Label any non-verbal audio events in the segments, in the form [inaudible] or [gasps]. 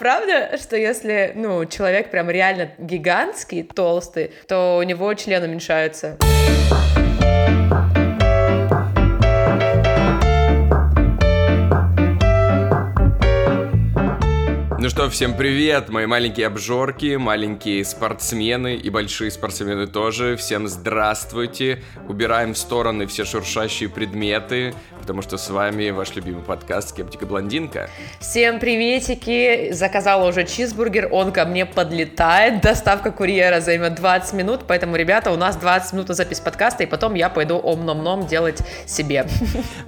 Правда, что если, ну, человек прям реально гигантский, толстый, то у него член уменьшается? Ну что, всем привет, мои маленькие обжорки, маленькие спортсмены и большие спортсмены тоже. Всем здравствуйте. Убираем в стороны все шуршащие предметы, потому что с вами ваш любимый подкаст «Скептика Блондинка». Всем приветики. Заказала уже чизбургер, он ко мне подлетает. Доставка курьера займет 20 минут, поэтому, ребята, у нас 20 минут на запись подкаста, и потом я пойду ом-ном-ном делать себе.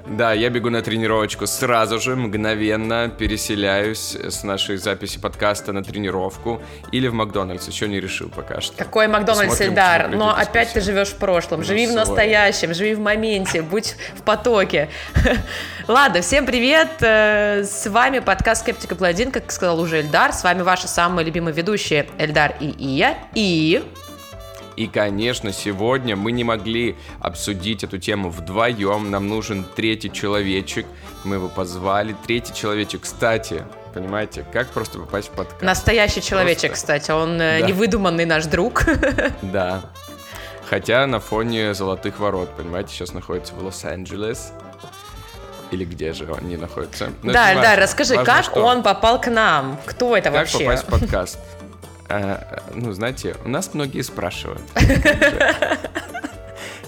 Да, я бегу на тренировочку сразу же, мгновенно переселяюсь с нашей записи подкаста на тренировку или в Макдональдс. Еще не решил пока что. Какой Макдональдс, Эльдар? Но опять ты живешь в прошлом. Ну, живи в настоящем, живи в моменте, будь в потоке. [laughs] Ладно, всем привет. Э, с вами подкаст Скептика Пладин, как сказал уже Эльдар. С вами ваши самые любимые ведущие Эльдар и Ия. И... И, конечно, сегодня мы не могли обсудить эту тему вдвоем. Нам нужен третий человечек. Мы его позвали. Третий человечек, кстати, Понимаете, как просто попасть в подкаст? Настоящий человечек, просто... кстати, он э, да. невыдуманный наш друг. [laughs] Да. Хотя на фоне золотых ворот, понимаете, сейчас находится в Лос-Анджелес. Или где же они находятся? Но да, да, расскажи, важно, как что? он попал к нам? Кто это как вообще? Как попасть в подкаст? А, ну, знаете, у нас многие спрашивают.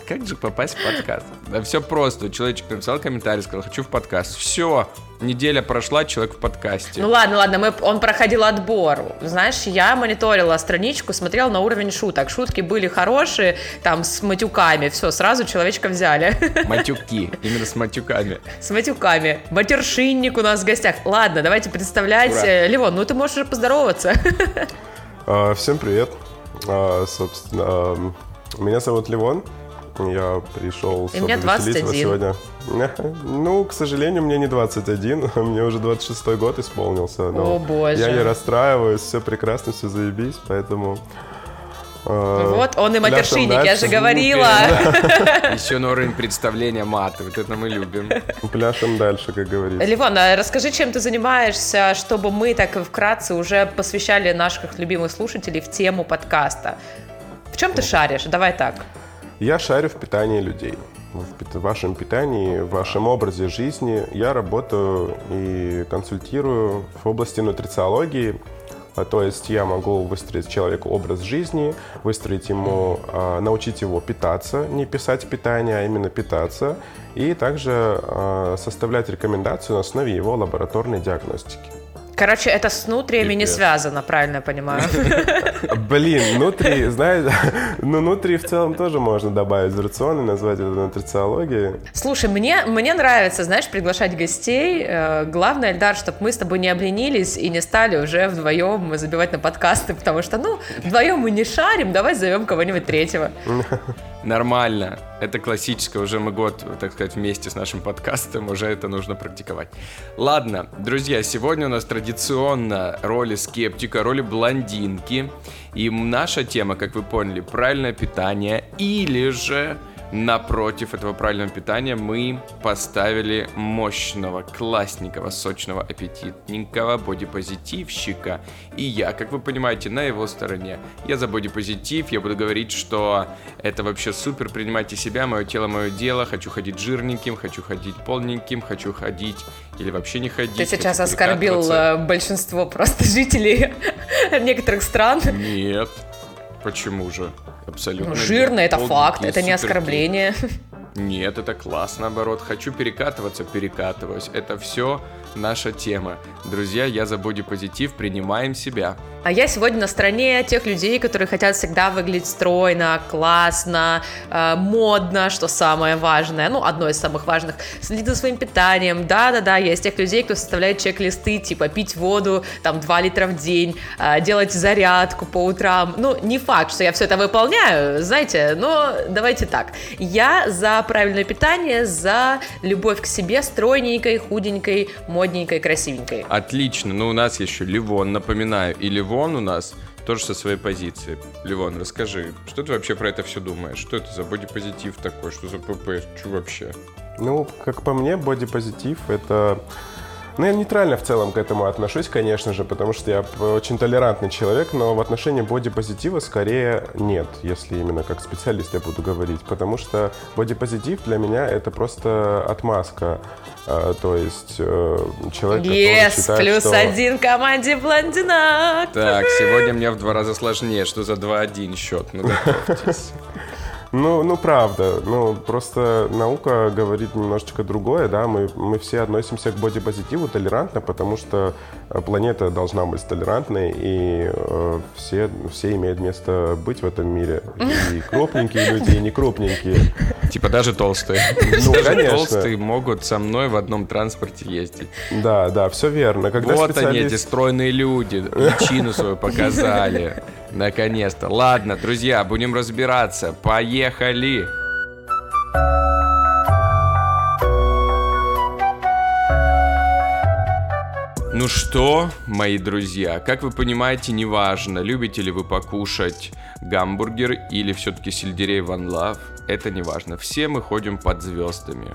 Как же попасть в подкаст? Да все просто. Человечек написал комментарий, сказал, хочу в подкаст. Все, неделя прошла, человек в подкасте. Ну ладно, ладно, мы, он проходил отбор. Знаешь, я мониторила страничку, смотрела на уровень шуток. Шутки были хорошие, там, с матюками. Все, сразу человечка взяли. Матюки, именно с матюками. С матюками. Матершинник у нас в гостях. Ладно, давайте представлять. Ура. Э, Ливон, ну ты можешь уже поздороваться. А, всем привет. А, собственно, меня зовут Ливон. Я пришел, чтобы мне 21. вас сегодня. [laughs] Ну, к сожалению, мне не 21, [laughs] мне уже 26 год исполнился. Но О, боже. Я не расстраиваюсь, все прекрасно, все заебись, поэтому... Э, вот он и матершинник, я же говорила. Еще на уровень представления мата, вот это мы любим. Пляшем дальше, как говорится. Ливон, а расскажи, чем ты занимаешься, чтобы мы так вкратце уже посвящали наших любимых слушателей в тему подкаста. В чем ты шаришь? Давай так. Я шарю в питании людей, в вашем питании, в вашем образе жизни. Я работаю и консультирую в области нутрициологии. А, то есть я могу выстроить человеку образ жизни, выстроить ему, а, научить его питаться, не писать питание, а именно питаться, и также а, составлять рекомендацию на основе его лабораторной диагностики. Короче, это с нутриями Пипец. не связано, правильно я понимаю? [laughs] Блин, нутри, знаешь, [laughs] ну нутри в целом тоже можно добавить в рацион и назвать это нутрициологией. Слушай, мне, мне нравится, знаешь, приглашать гостей. Э, главное, Эльдар, чтобы мы с тобой не обленились и не стали уже вдвоем забивать на подкасты, потому что, ну, вдвоем мы не шарим, давай зовем кого-нибудь третьего. [laughs] Нормально. Это классическое, уже мы год, так сказать, вместе с нашим подкастом, уже это нужно практиковать. Ладно, друзья, сегодня у нас традиционно роли скептика, роли блондинки. И наша тема, как вы поняли, правильное питание или же Напротив этого правильного питания мы поставили мощного, классненького, сочного, аппетитненького бодипозитивщика. И я, как вы понимаете, на его стороне. Я за бодипозитив, я буду говорить, что это вообще супер, принимайте себя, мое тело, мое дело, хочу ходить жирненьким, хочу ходить полненьким, хочу ходить или вообще не ходить. Ты сейчас оскорбил э, большинство просто [laughs] жителей [laughs] некоторых стран. Нет, почему же? Абсолютно. Ну, жирно, это факт, это не оскорбление. Нет, это класс, наоборот. Хочу перекатываться, перекатываюсь. Это все наша тема. Друзья, я за бодипозитив, принимаем себя. А я сегодня на стороне тех людей, которые хотят всегда выглядеть стройно, классно, э, модно, что самое важное, ну, одно из самых важных, следить за своим питанием, да-да-да, из тех людей, кто составляет чек-листы, типа пить воду, там, 2 литра в день, э, делать зарядку по утрам, ну, не факт, что я все это выполняю, знаете, но давайте так, я за правильное питание, за любовь к себе стройненькой, худенькой, модненькой, красивенькой. Отлично, ну, у нас еще Ливон, напоминаю, и Ливон Ливон у нас тоже со своей позиции. Ливон, расскажи, что ты вообще про это все думаешь? Что это за бодипозитив такой? Что за ПП? Что вообще? Ну, как по мне, бодипозитив — это Ну, я нейтрально в целом к этому отношусь, конечно же, потому что я очень толерантный человек, но в отношении бодипозитива скорее нет, если именно как специалист я буду говорить, потому что бодипозитив для меня это просто отмазка. А, то есть э, человек, yes, считает, плюс что... один команде блондинок. Так, сегодня мне в два раза сложнее, что за 2-1 счет, ну [laughs] готовьтесь. Ну, ну, правда. Ну, просто наука говорит немножечко другое, да. Мы, мы все относимся к бодипозитиву толерантно, потому что э, планета должна быть толерантной, и э, все, все имеют место быть в этом мире. И [laughs] крупненькие люди, и не крупненькие. Типа даже толстые. [laughs] Ну, даже конечно. толстые могут со мной в одном транспорте ездить. Да, да, все верно. Когда вот специалист... они, эти стройные люди, [laughs] личину свою показали. Наконец-то. Ладно, друзья, будем разбираться. Поехали! Ну что, мои друзья, как вы понимаете, неважно, любите ли вы покушать гамбургер или все-таки сельдерей One Love, это не важно. Все мы ходим под звездами.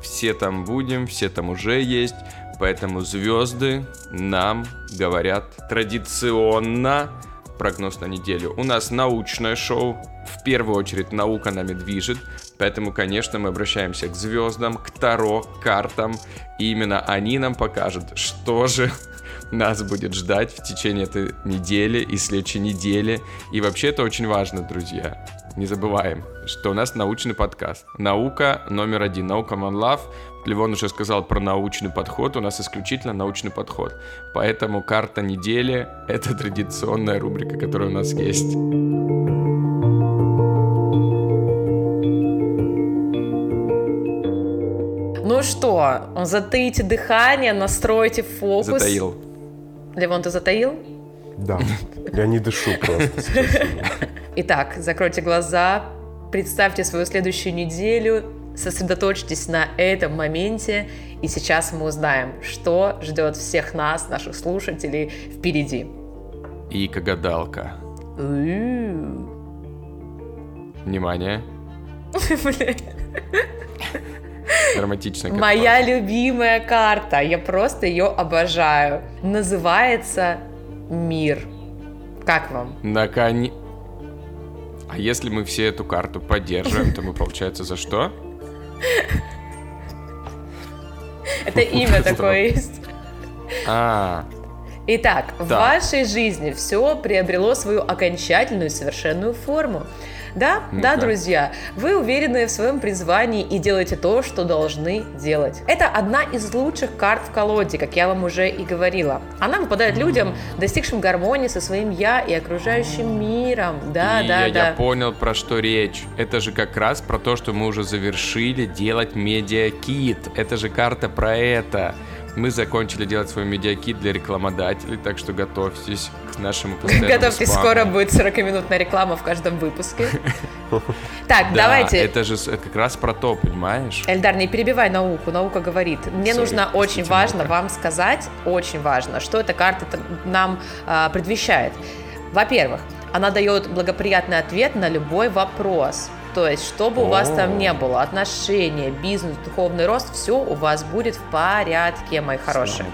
Все там будем, все там уже есть, поэтому звезды нам говорят традиционно прогноз на неделю. У нас научное шоу. В первую очередь наука нами движет. Поэтому, конечно, мы обращаемся к звездам, к Таро, картам. И именно они нам покажут, что же [laughs] нас будет ждать в течение этой недели и следующей недели. И вообще это очень важно, друзья. Не забываем, что у нас научный подкаст. Наука номер один. Наука One Love. Левон уже сказал про научный подход. У нас исключительно научный подход. Поэтому карта недели — это традиционная рубрика, которая у нас есть. Ну что, затаите дыхание, настройте фокус. Затаил. Левон, ты затаил? Да, я не дышу просто. [laughs] Итак, закройте глаза, представьте свою следующую неделю, сосредоточьтесь на этом моменте, и сейчас мы узнаем, что ждет всех нас, наших слушателей, впереди. Ика гадалка. Внимание. Драматично. Моя любимая карта, я просто ее обожаю. Называется Мир. Как вам? Наконец... А если мы все эту карту поддерживаем, то мы, получается, за что? Это имя такое есть. А, Итак, в вашей жизни все приобрело свою окончательную совершенную форму. Да, да, Ну-ка. друзья, вы уверены в своем призвании и делаете то, что должны делать. Это одна из лучших карт в колоде, как я вам уже и говорила. Она выпадает людям, достигшим гармонии со своим я и окружающим миром. Да, и да, я, да. я понял, про что речь. Это же как раз про то, что мы уже завершили делать медиакит. Это же карта про это. Мы закончили делать свой медиакит для рекламодателей, так что готовьтесь к нашему [laughs] постоянному Готовьтесь, спаму. скоро будет 40-минутная реклама в каждом выпуске. [laughs] Так, Да, давайте. это же как раз про то, понимаешь? Эльдар, не перебивай науку, наука говорит. Мне нужно очень важно вам сказать, очень важно, что эта карта нам а, предвещает. Во-первых, она дает благоприятный ответ на любой вопрос. То есть, что бы у вас там О. не было, отношения, бизнес, духовный рост, все у вас будет в порядке, мои хорошие.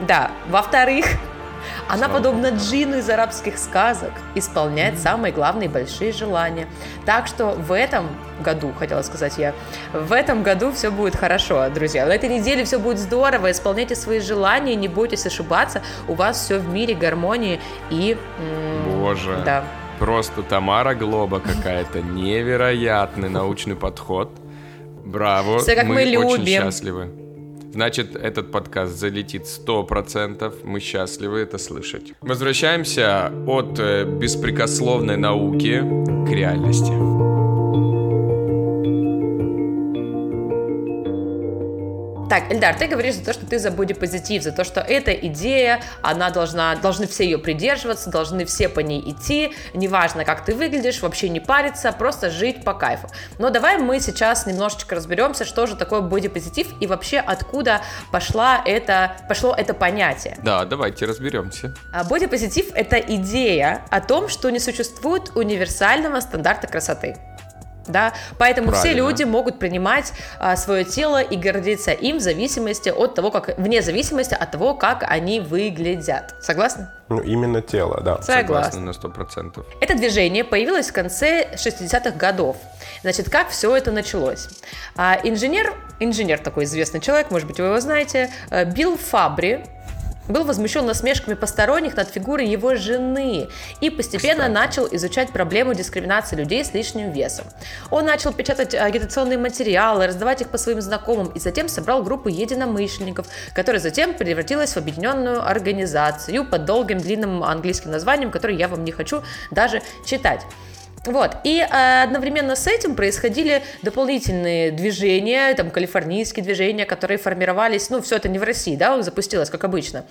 Да. Во-вторых, [laughs] она, подобно джину из арабских сказок, исполняет самые главные большие желания. Так что в этом году, хотела сказать я, в этом году все будет хорошо, друзья. На этой неделе все будет здорово, исполняйте свои желания, не бойтесь ошибаться, у вас все в мире, гармонии и... Боже. Да. Просто Тамара Глоба какая-то. Невероятный научный подход. Браво. Всё, как мы очень любим. счастливы. Значит, этот подкаст залетит 100%. Мы счастливы это слышать. Возвращаемся от э, беспрекословной науки к реальности. Так, Эльдар, ты говоришь за то, что ты за бодипозитив, за то, что эта идея, она должна, должны все ее придерживаться, должны все по ней идти, неважно, как ты выглядишь, вообще не париться, просто жить по кайфу. Но давай мы сейчас немножечко разберемся, что же такое бодипозитив и вообще откуда пошла это, пошло это понятие. Да, давайте разберемся. А Бодипозитив – это идея о том, что не существует универсального стандарта красоты. Да? Поэтому все Правильно. люди могут принимать а, свое тело и гордиться им в зависимости от того, как вне зависимости от того, как они выглядят. Согласны? Ну, именно тело, да. Согласна. на сто процентов. Это движение появилось в конце 60-х годов. Значит, как все это началось? А, инженер, инженер такой известный человек, может быть, вы его знаете, э, Билл Фабри, был возмущен насмешками посторонних над фигурой его жены и постепенно Кстати. начал изучать проблему дискриминации людей с лишним весом. Он начал печатать агитационные материалы, раздавать их по своим знакомым и затем собрал группу единомышленников, которая затем превратилась в объединенную организацию под долгим длинным английским названием, которое я вам не хочу даже читать. Вот. И э, одновременно с этим происходили дополнительные движения, там, калифорнийские движения, которые формировались, ну, все это не в России, да, запустилось, как обычно.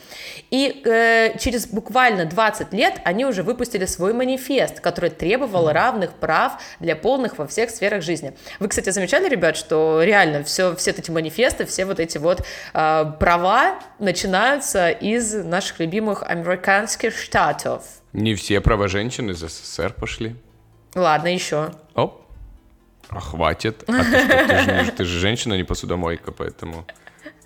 И э, через буквально 20 лет они уже выпустили свой манифест, который требовал равных прав для полных во всех сферах жизни. Вы, кстати, замечали, ребят, что реально все, все эти манифесты, все вот эти вот э, права начинаются из наших любимых американских штатов. Не все права женщин из СССР пошли. Ладно, еще. Оп. А хватит. А ты, что, ты, же, ты же женщина, а не посудомойка, поэтому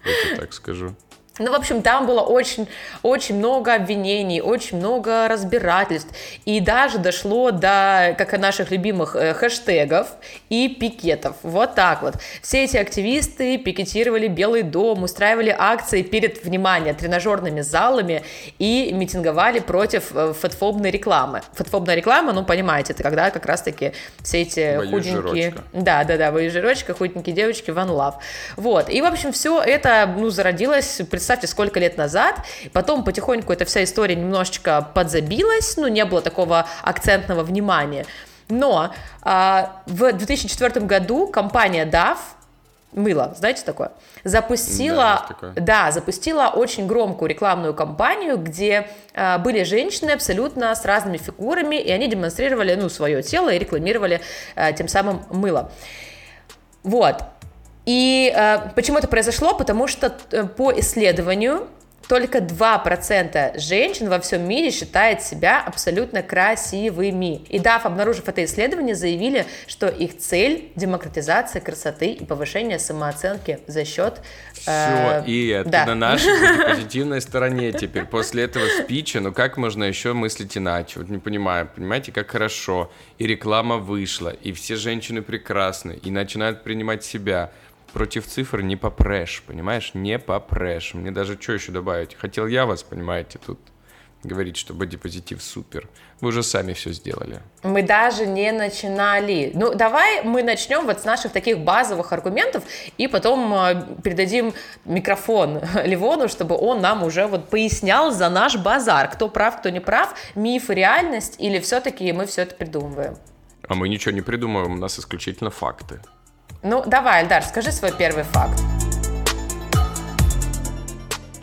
я тебе так скажу. Ну, в общем, там было очень, очень много обвинений, очень много разбирательств. И даже дошло до, как и наших любимых, э, хэштегов и пикетов. Вот так вот. Все эти активисты пикетировали Белый дом, устраивали акции перед, внимание, тренажерными залами и митинговали против э, фэтфобной рекламы. Фэтфобная реклама, ну, понимаете, это когда как раз-таки все эти Боюсь худенькие... жирочка. Да, да, да, боюсь жирочка, худенькие девочки, one love. Вот. И, в общем, все это, ну, зародилось, представьте, сколько лет назад. Потом потихоньку эта вся история немножечко подзабилась, ну, не было такого акцентного внимания. Но а, в 2004 году компания DAF мыло, знаете такое, Да, запустила, есть такое. да, запустила очень громкую рекламную кампанию, где а, были женщины абсолютно с разными фигурами, и они демонстрировали, ну, свое тело и рекламировали а, тем самым мыло. Вот. И э, почему это произошло? Потому что э, по исследованию только 2% женщин во всем мире считает себя абсолютно красивыми. И DAF, обнаружив это исследование, заявили, что их цель – демократизация красоты и повышение самооценки за счет... Все, э, и это да. на нашей [laughs] позитивной стороне теперь. После этого спича, ну как можно еще мыслить иначе? Вот не понимаю, понимаете, как хорошо. И реклама вышла, и все женщины прекрасны, и начинают принимать себя. Против цифр не попрешь, понимаешь? Не попрешь. Мне даже что еще добавить? Хотел я вас, понимаете, тут говорить, что бодипозитив супер. Вы уже сами все сделали. Мы даже не начинали. Ну, давай мы начнем вот с наших таких базовых аргументов и потом э, передадим микрофон [laughs] Ливону, чтобы он нам уже вот пояснял за наш базар, кто прав, кто не прав, миф и реальность, или все-таки мы все это придумываем. А мы ничего не придумываем, у нас исключительно факты. Ну, давай, Альдар, скажи свой первый факт.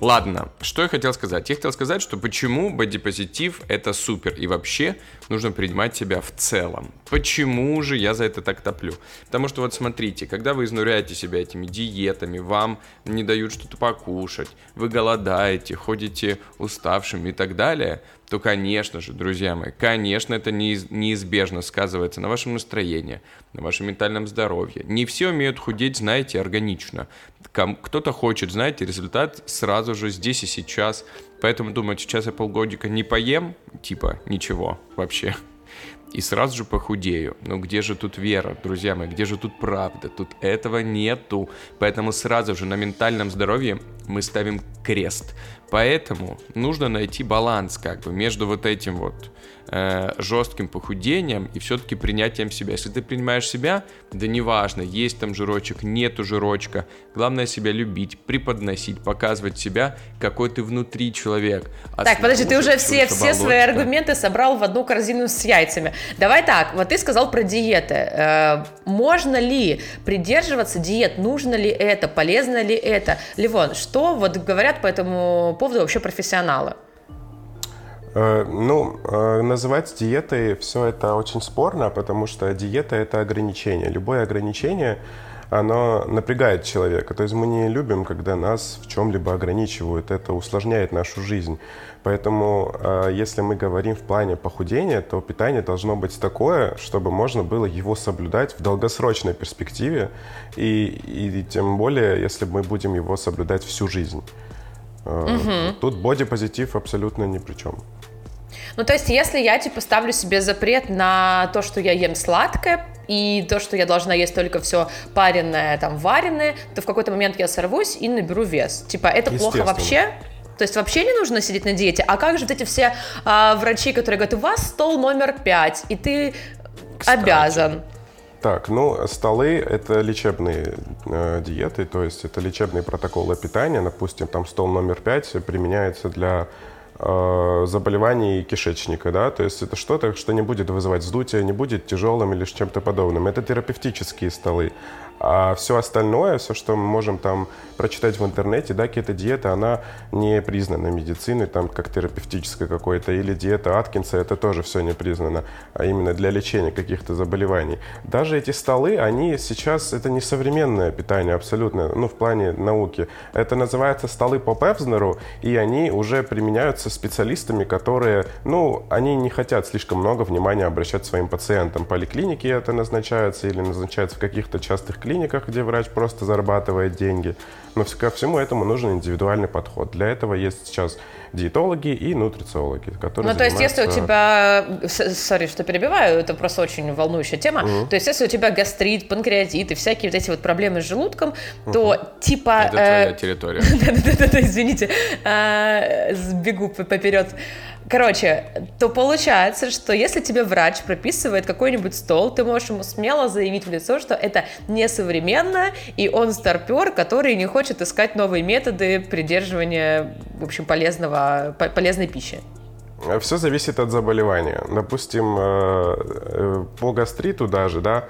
Ладно, что я хотел сказать? Я хотел сказать, что почему бодипозитив это супер и вообще нужно принимать себя в целом. Почему же я за это так топлю? Потому что вот смотрите, когда вы изнуряете себя этими диетами, вам не дают что-то покушать, вы голодаете, ходите уставшим и так далее, то, конечно же, друзья мои, конечно, это неиз- неизбежно сказывается на вашем настроении, на вашем ментальном здоровье. Не все умеют худеть, знаете, органично. Кто-то хочет, знаете, результат сразу же здесь и сейчас. Поэтому думают, сейчас я полгодика не поем, типа ничего вообще. И сразу же похудею. Но где же тут вера, друзья мои, где же тут правда? Тут этого нету. Поэтому сразу же на ментальном здоровье мы ставим крест. Поэтому нужно найти баланс как бы между вот этим вот э, жестким похудением и все-таки принятием себя. Если ты принимаешь себя, да неважно, есть там жирочек, нету жирочка. Главное себя любить, преподносить, показывать себя, какой ты внутри человек. А Так, подожди, ты уже все, все свои аргументы собрал в одну корзину с яйцами. Давай так, вот ты сказал про диеты. Э, можно ли придерживаться диет? Нужно ли это? Полезно ли это? Ливон, что вот говорят по этому поводу вообще профессионалы? Э, Ну, э, называть диетой все это очень спорно, потому что диета это ограничение. Любое ограничение оно напрягает человека. То есть мы не любим, когда нас в чем-либо ограничивают. Это усложняет нашу жизнь. Поэтому, э, если мы говорим в плане похудения, то питание должно быть такое, чтобы можно было его соблюдать в долгосрочной перспективе, и, и тем более, если мы будем его соблюдать всю жизнь. Угу. Тут бодипозитив абсолютно ни при чем. Ну, то есть, если я, типа, ставлю себе запрет на то, что я ем сладкое, и то, что я должна есть только все пареное, там, вареное, то в какой-то момент я сорвусь и наберу вес. Типа, это плохо вообще? То есть вообще не нужно сидеть на диете. А как же вот эти все а, врачи, которые говорят, у вас стол номер пять, и ты Кстати. обязан. Так, ну, столы — это лечебные э, диеты, то есть это лечебные протоколы питания. Допустим, там стол номер пять применяется для заболеваний кишечника, да, то есть это что-то, что не будет вызывать вздутие, не будет тяжелым или чем-то подобным. Это терапевтические столы. А все остальное, все, что мы можем там прочитать в интернете, да, кето-диета, она не признана медициной, там, как терапевтическая какой-то, или диета Аткинса, это тоже все не признано, а именно для лечения каких-то заболеваний. Даже эти столы, они сейчас, это не современное питание абсолютно, ну, в плане науки. Это называется столы по Певзнеру, и они уже применяются специалистами, которые, ну, они не хотят слишком много внимания обращать своим пациентам. Поликлиники это назначаются или назначаются в каких-то частых клиниках, где врач просто зарабатывает деньги. Но ко всему этому нужен индивидуальный подход. Для этого есть сейчас диетологи и нутрициологи, которые Ну, то есть, если у тебя... Сори, что перебиваю, это просто очень волнующая тема. Угу. То есть, если у тебя гастрит, панкреатит и всякие вот эти вот проблемы с желудком, угу. то типа... Это твоя э, территория. [laughs] Да-да-да, извините, э, сбегу поперед. Короче, то получается, что если тебе врач прописывает какой-нибудь стол, ты можешь ему смело заявить в лицо, что это несовременно, и он старпер, который не хочет искать новые методы придерживания, в общем, полезного, полезной пищи. Все зависит от заболевания. Допустим, э, э, по гастриту даже, да,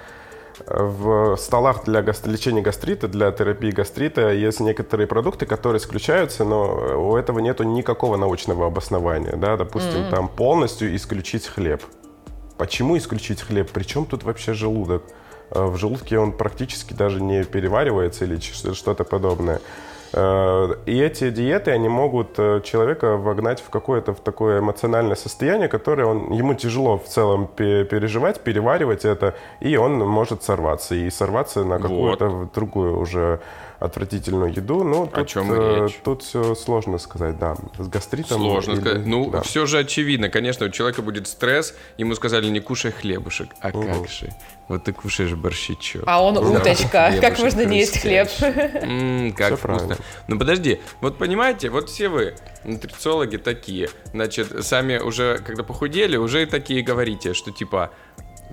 в столах для лечения гастрита, для терапии гастрита есть некоторые продукты, которые исключаются, но у этого нет никакого научного обоснования. Да? Допустим, mm-hmm. там полностью исключить хлеб. Почему исключить хлеб? Причем тут вообще желудок? Э, в желудке он практически даже не переваривается или что-то подобное. Э, и эти диеты, они могут э, человека вогнать в какое-то в такое эмоциональное состояние, которое он, ему тяжело в целом переживать, переваривать это, и он может сорваться. И сорваться на какую-то вот. другую уже отвратительную еду. Ну, О чем э, речь? Тут все сложно сказать, да. С гастритом... Сложно или... сказать. Ну, да. все же очевидно. Конечно, у человека будет стресс, ему сказали, не кушай хлебушек. А угу. как же? Вот ты кушаешь борщичок. А он уточка. Как можно не есть хлеб? Как вкусно. Ну, подожди. Вот понимаете, вот все вы, нутрициологи такие, значит, сами уже, когда похудели, уже такие говорите, что типа,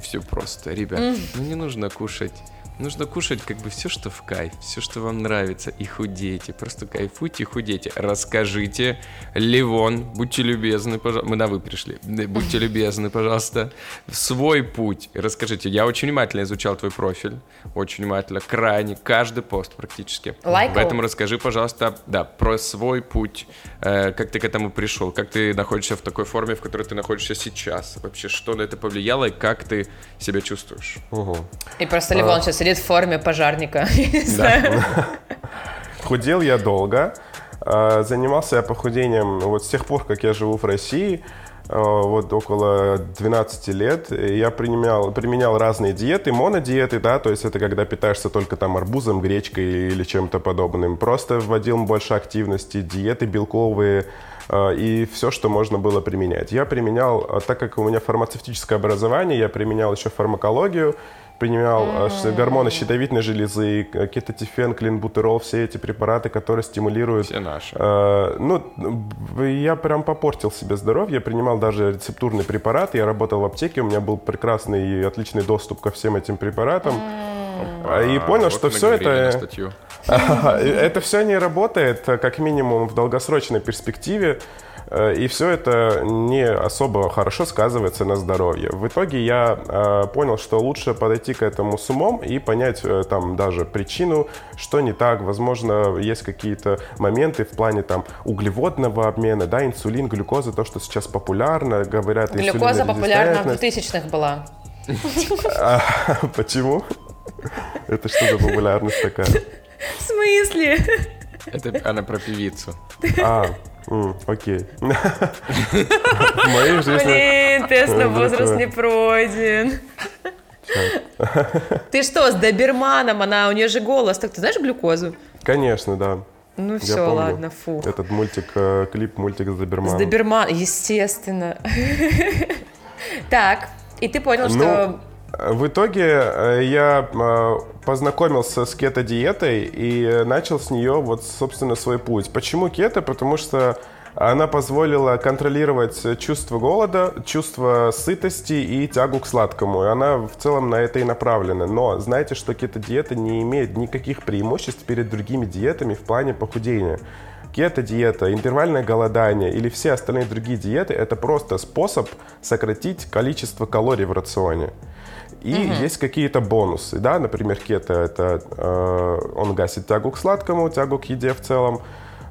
все просто, ребят, ну не нужно кушать Нужно кушать как бы все, что в кайф, все, что вам нравится, и худейте. Просто кайфуйте, худейте. Расскажите, Ливон, будьте любезны, пожалуйста. Мы на вы пришли. Будьте [laughs] любезны, пожалуйста. Свой путь. Расскажите. Я очень внимательно изучал твой профиль. Очень внимательно. Крайне. Каждый пост практически. Лайкал. Поэтому расскажи, пожалуйста, да, про свой путь. Э, как ты к этому пришел? Как ты находишься в такой форме, в которой ты находишься сейчас? Вообще, что на это повлияло и как ты себя чувствуешь? Угу. И просто Ливон а... сейчас сидит в форме пожарника. [laughs] Худел я долго. А, занимался я похудением вот с тех пор, как я живу в России, а, вот около 12 лет. Я применял, применял разные диеты, монодиеты, да, то есть это когда питаешься только там арбузом, гречкой или чем-то подобным. Просто вводил больше активности, диеты белковые, а, и все, что можно было применять. Я применял, так как у меня фармацевтическое образование, я применял еще фармакологию, принимал mm-hmm. гормоны щитовидной железы, кетотифен, клинбутерол, все эти препараты, которые стимулируют... Все наши. Э, ну, я прям попортил себе здоровье, я принимал даже рецептурный препарат, я работал в аптеке, у меня был прекрасный и отличный доступ ко всем этим препаратам. Mm-hmm. И понял, вот что все это... [laughs] Это все не работает, как минимум, в долгосрочной перспективе. Э, и все это не особо хорошо сказывается на здоровье. В итоге я э, понял, что лучше подойти к этому с умом и понять э, там даже причину, что не так. Возможно, есть какие-то моменты в плане там углеводного обмена, да, инсулин, глюкоза, то, что сейчас популярно, говорят, Глюкоза популярна в 2000-х была. А, [laughs] почему? Это что за популярность такая? В смысле? Это она про певицу. А, окей. [laughs] Блин, тест на Ну, возраст не пройден. Ты что, с доберманом? Она, у нее же голос. Так ты знаешь глюкозу? Конечно, да. Ну Я все, помню. ладно, фу. Этот мультик, э, клип, мультик с С Доберманом. доберман, естественно. [laughs] Так, и ты понял, что... В итоге э, я э, познакомился с кето-диетой и начал с нее вот, собственно, свой путь. Почему кето? Потому что она позволила контролировать чувство голода, чувство сытости и тягу к сладкому. И она в целом на это и направлена. Но знаете, что кето-диета не имеет никаких преимуществ перед другими диетами в плане похудения. Кето-диета, интервальное голодание или все остальные другие диеты – это просто способ сократить количество калорий в рационе. И есть какие-то бонусы, да, например, кето – это э, он гасит тягу к сладкому, тягу к еде в целом,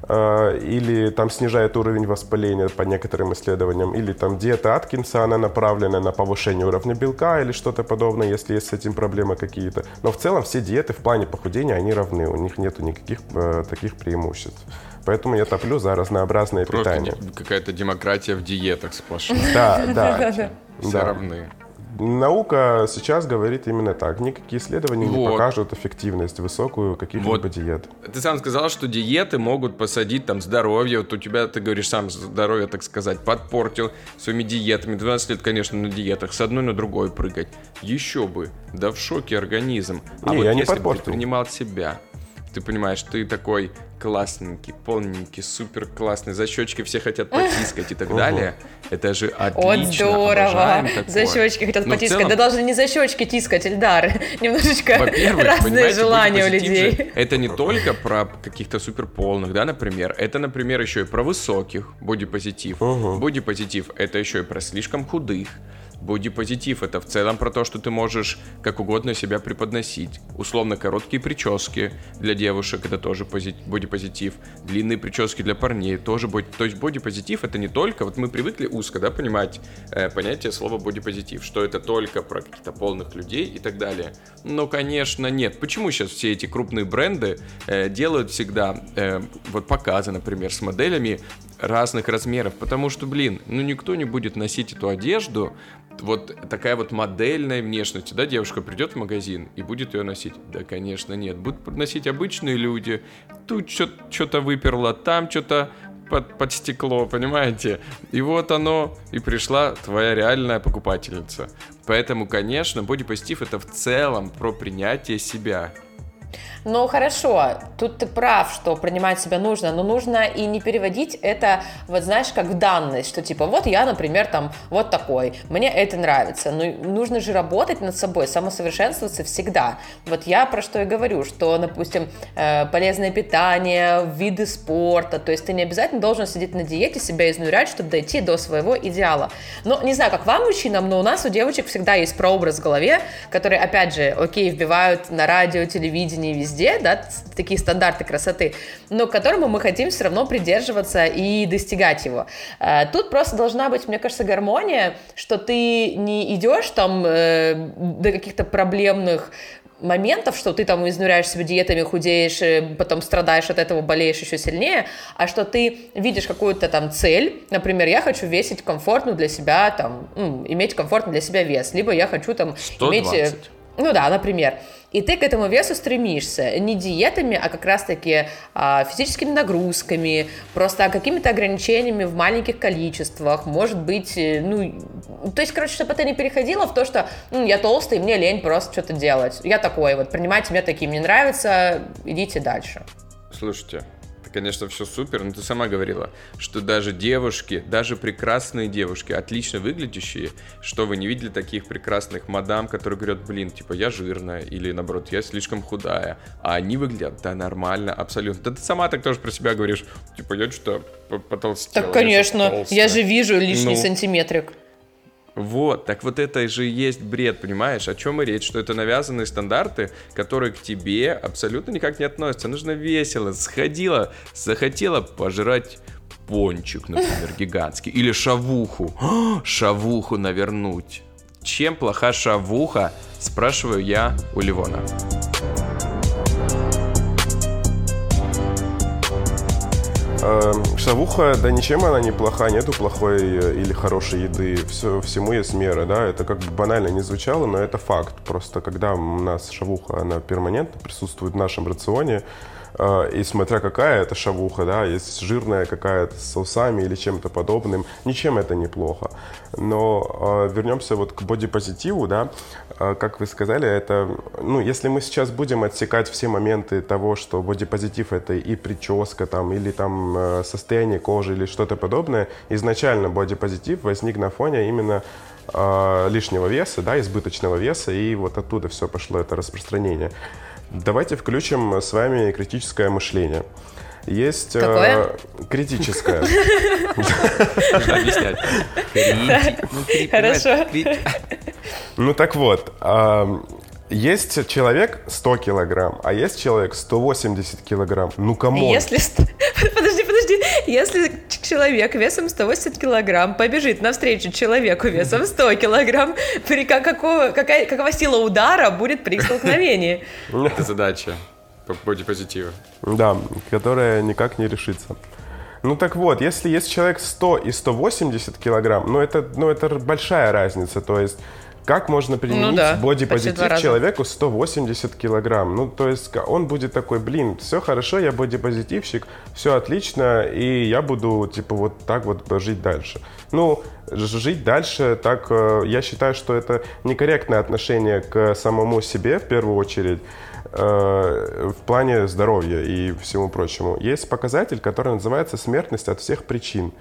э, или там снижает уровень воспаления по некоторым исследованиям, или там диета Аткинса, она направлена на повышение уровня белка или что-то подобное, если есть с этим проблемы какие-то. Но в целом все диеты в плане похудения, они равны, у них нету никаких э, таких преимуществ. Поэтому я топлю за разнообразное Просто питание. какая-то демократия в диетах сплошная. Да, да. [laughs] Все равны. Наука сейчас говорит именно так. Никакие исследования не Вот. покажут эффективность высокую каких-либо Вот. диет. Ты сам сказал, что диеты могут посадить там здоровье. Вот у тебя, ты говоришь, сам здоровье, так сказать, подпортил своими диетами. 12 лет, конечно, на диетах. С одной на другой прыгать. Еще бы. Да в шоке организм. А Не, вот я не если бы подпортил. ты принимал себя, ты понимаешь, ты такой классненький, полненький, супер классный, за щечки все хотят потискать и так далее. Это же отлично. здорово! обожаем такое. За щечки хотят в потискать. целом, Да должны не за щечки тискать, Эльдар. [laughs] Немножечко разные желания у людей. же это не только про каких-то суперполных, да, например. Это, например, еще и про высоких бодипозитив. Бодипозитив это еще и про слишком худых. Бодипозитив это в целом про то, что ты можешь как угодно себя преподносить. Условно короткие прически для девушек это тоже пози- бодипозитив. Длинные прически для парней тоже боди... То есть бодипозитив это не только, вот мы привыкли узко, да, понимать э, понятие слова бодипозитив, что это только про каких-то полных людей и так далее. Но, конечно, нет. Почему сейчас все эти крупные бренды э, делают всегда э, вот показы, например, с моделями разных размеров? Потому что, блин, ну никто не будет носить эту одежду, вот такая вот модельная внешность, да, девушка придет в магазин и будет ее носить? Да, конечно, нет. Будут носить обычные люди. Тут что-то выперло, там что-то под, под стекло, понимаете? И вот оно, и пришла твоя реальная покупательница. Поэтому, конечно, бодипозитив это в целом про принятие себя. Ну хорошо, тут ты прав, что принимать себя нужно, но нужно и не переводить это, вот знаешь, как в данность, что типа вот я, например, там вот такой, мне это нравится. Ну нужно же работать над собой, самосовершенствоваться всегда. Вот я про что и говорю, что, допустим, э, полезное питание, виды спорта, то есть ты не обязательно должен сидеть на диете, себя изнурять, чтобы дойти до своего идеала. Ну, не знаю, как вам, мужчинам, но у нас у девочек всегда есть прообраз в голове, который, опять же, окей, вбивают на радио, телевидении, везде, да, с- такие стандарты красоты, но к которому мы хотим все равно придерживаться и достигать его. Э, Тут просто должна быть, мне кажется, гармония, что ты не идешь там э, до каких-то проблемных моментов, что ты там изнуряешь себя диетами, худеешь, э, потом страдаешь от этого, болеешь еще сильнее, а что ты видишь какую-то там цель, например, я хочу весить комфортную для себя, там, иметь комфортный для себя вес, либо я хочу там иметь... э, 120. Ну да, например. И ты к этому весу стремишься не диетами, а как раз-таки а, физическими нагрузками, просто какими-то ограничениями в маленьких количествах, может быть, э, ну, то есть, короче, чтобы это не переходило в то, что «М, я толстый, мне лень просто что-то делать. Я такой вот, принимайте меня таким, мне нравится, идите дальше. Слушайте, это, конечно, все супер, но ты сама говорила, что даже девушки, даже прекрасные девушки, отлично выглядящие, что вы не видели таких прекрасных мадам, которые говорят, блин, типа, я жирная, или наоборот, я слишком худая, а они выглядят, да, нормально, абсолютно. Да ты сама так тоже про себя говоришь, типа, я что-то по- потолстела. Так, я конечно, толстая». я же вижу лишний Ну. сантиметрик. Вот, так вот это же есть бред, понимаешь? О чем и речь? Что это навязанные стандарты, которые к тебе абсолютно никак не относятся. Нужно весело, сходила, захотела пожрать пончик, например, гигантский, или шавуху, [gasps] шавуху навернуть. Чем плоха шавуха, спрашиваю я у Ливона. Шавуха, да ничем она не плоха, нету плохой э, или хорошей еды. Все, всему есть мера, да. Это как бы банально не звучало, но это факт. Просто когда у нас шавуха, она перманентно присутствует в нашем рационе, и смотря какая это шавуха, да, есть жирная какая-то с соусами или чем-то подобным, ничем это неплохо. Но э, вернемся вот к бодипозитиву, да, э, как вы сказали, это, ну, если мы сейчас будем отсекать все моменты того, что бодипозитив это и прическа там, или там э, состояние кожи или что-то подобное, изначально бодипозитив возник на фоне именно лишнего веса, да, избыточного веса, и вот оттуда все пошло это распространение. Давайте включим с вами критическое мышление. Есть э, Какое? Э, критическое. [laughs] Объяснять. Хорошо. Ну так вот, есть человек 100 килограмм, а есть человек 180 килограмм. Ну кому? Если... [laughs] Подожди, подожди. Если человек весом 180 килограмм побежит навстречу человеку весом 100 килограмм, при какого, какая, какова сила удара будет при столкновении? [laughs] Это задача по бодипозитиву. Да, которая никак не решится. Ну так вот, если есть человек 100 и 180 килограмм, ну это, ну это большая разница. То есть как можно применить ну, да, бодипозитив человеку 180 килограмм? Ну, то есть он будет такой, блин, все хорошо, я бодипозитивщик, все отлично, и я буду, типа, вот так вот жить дальше. Ну, жить дальше, так, э, я считаю, что это некорректное отношение к самому себе, в первую очередь, э, в плане здоровья и всему прочему. Есть показатель, который называется смертность от всех причин.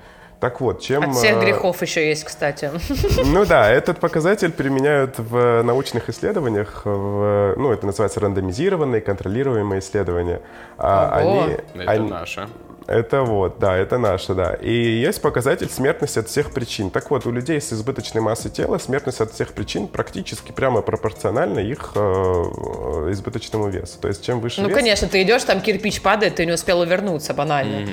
Так вот, чем... От всех э, грехов еще есть, кстати. [laughs] Ну да, этот показатель применяют в научных исследованиях. В, ну, это называется рандомизированные, контролируемые исследования. А они, это они, наше. Это вот, да, это наше, да. И есть показатель смертности от всех причин. Так вот, у людей с избыточной массой тела смертность от всех причин практически прямо пропорциональна их э, избыточному весу. То есть, чем выше Ну, вес... конечно, ты идешь, там кирпич падает, ты не успел увернуться, банально.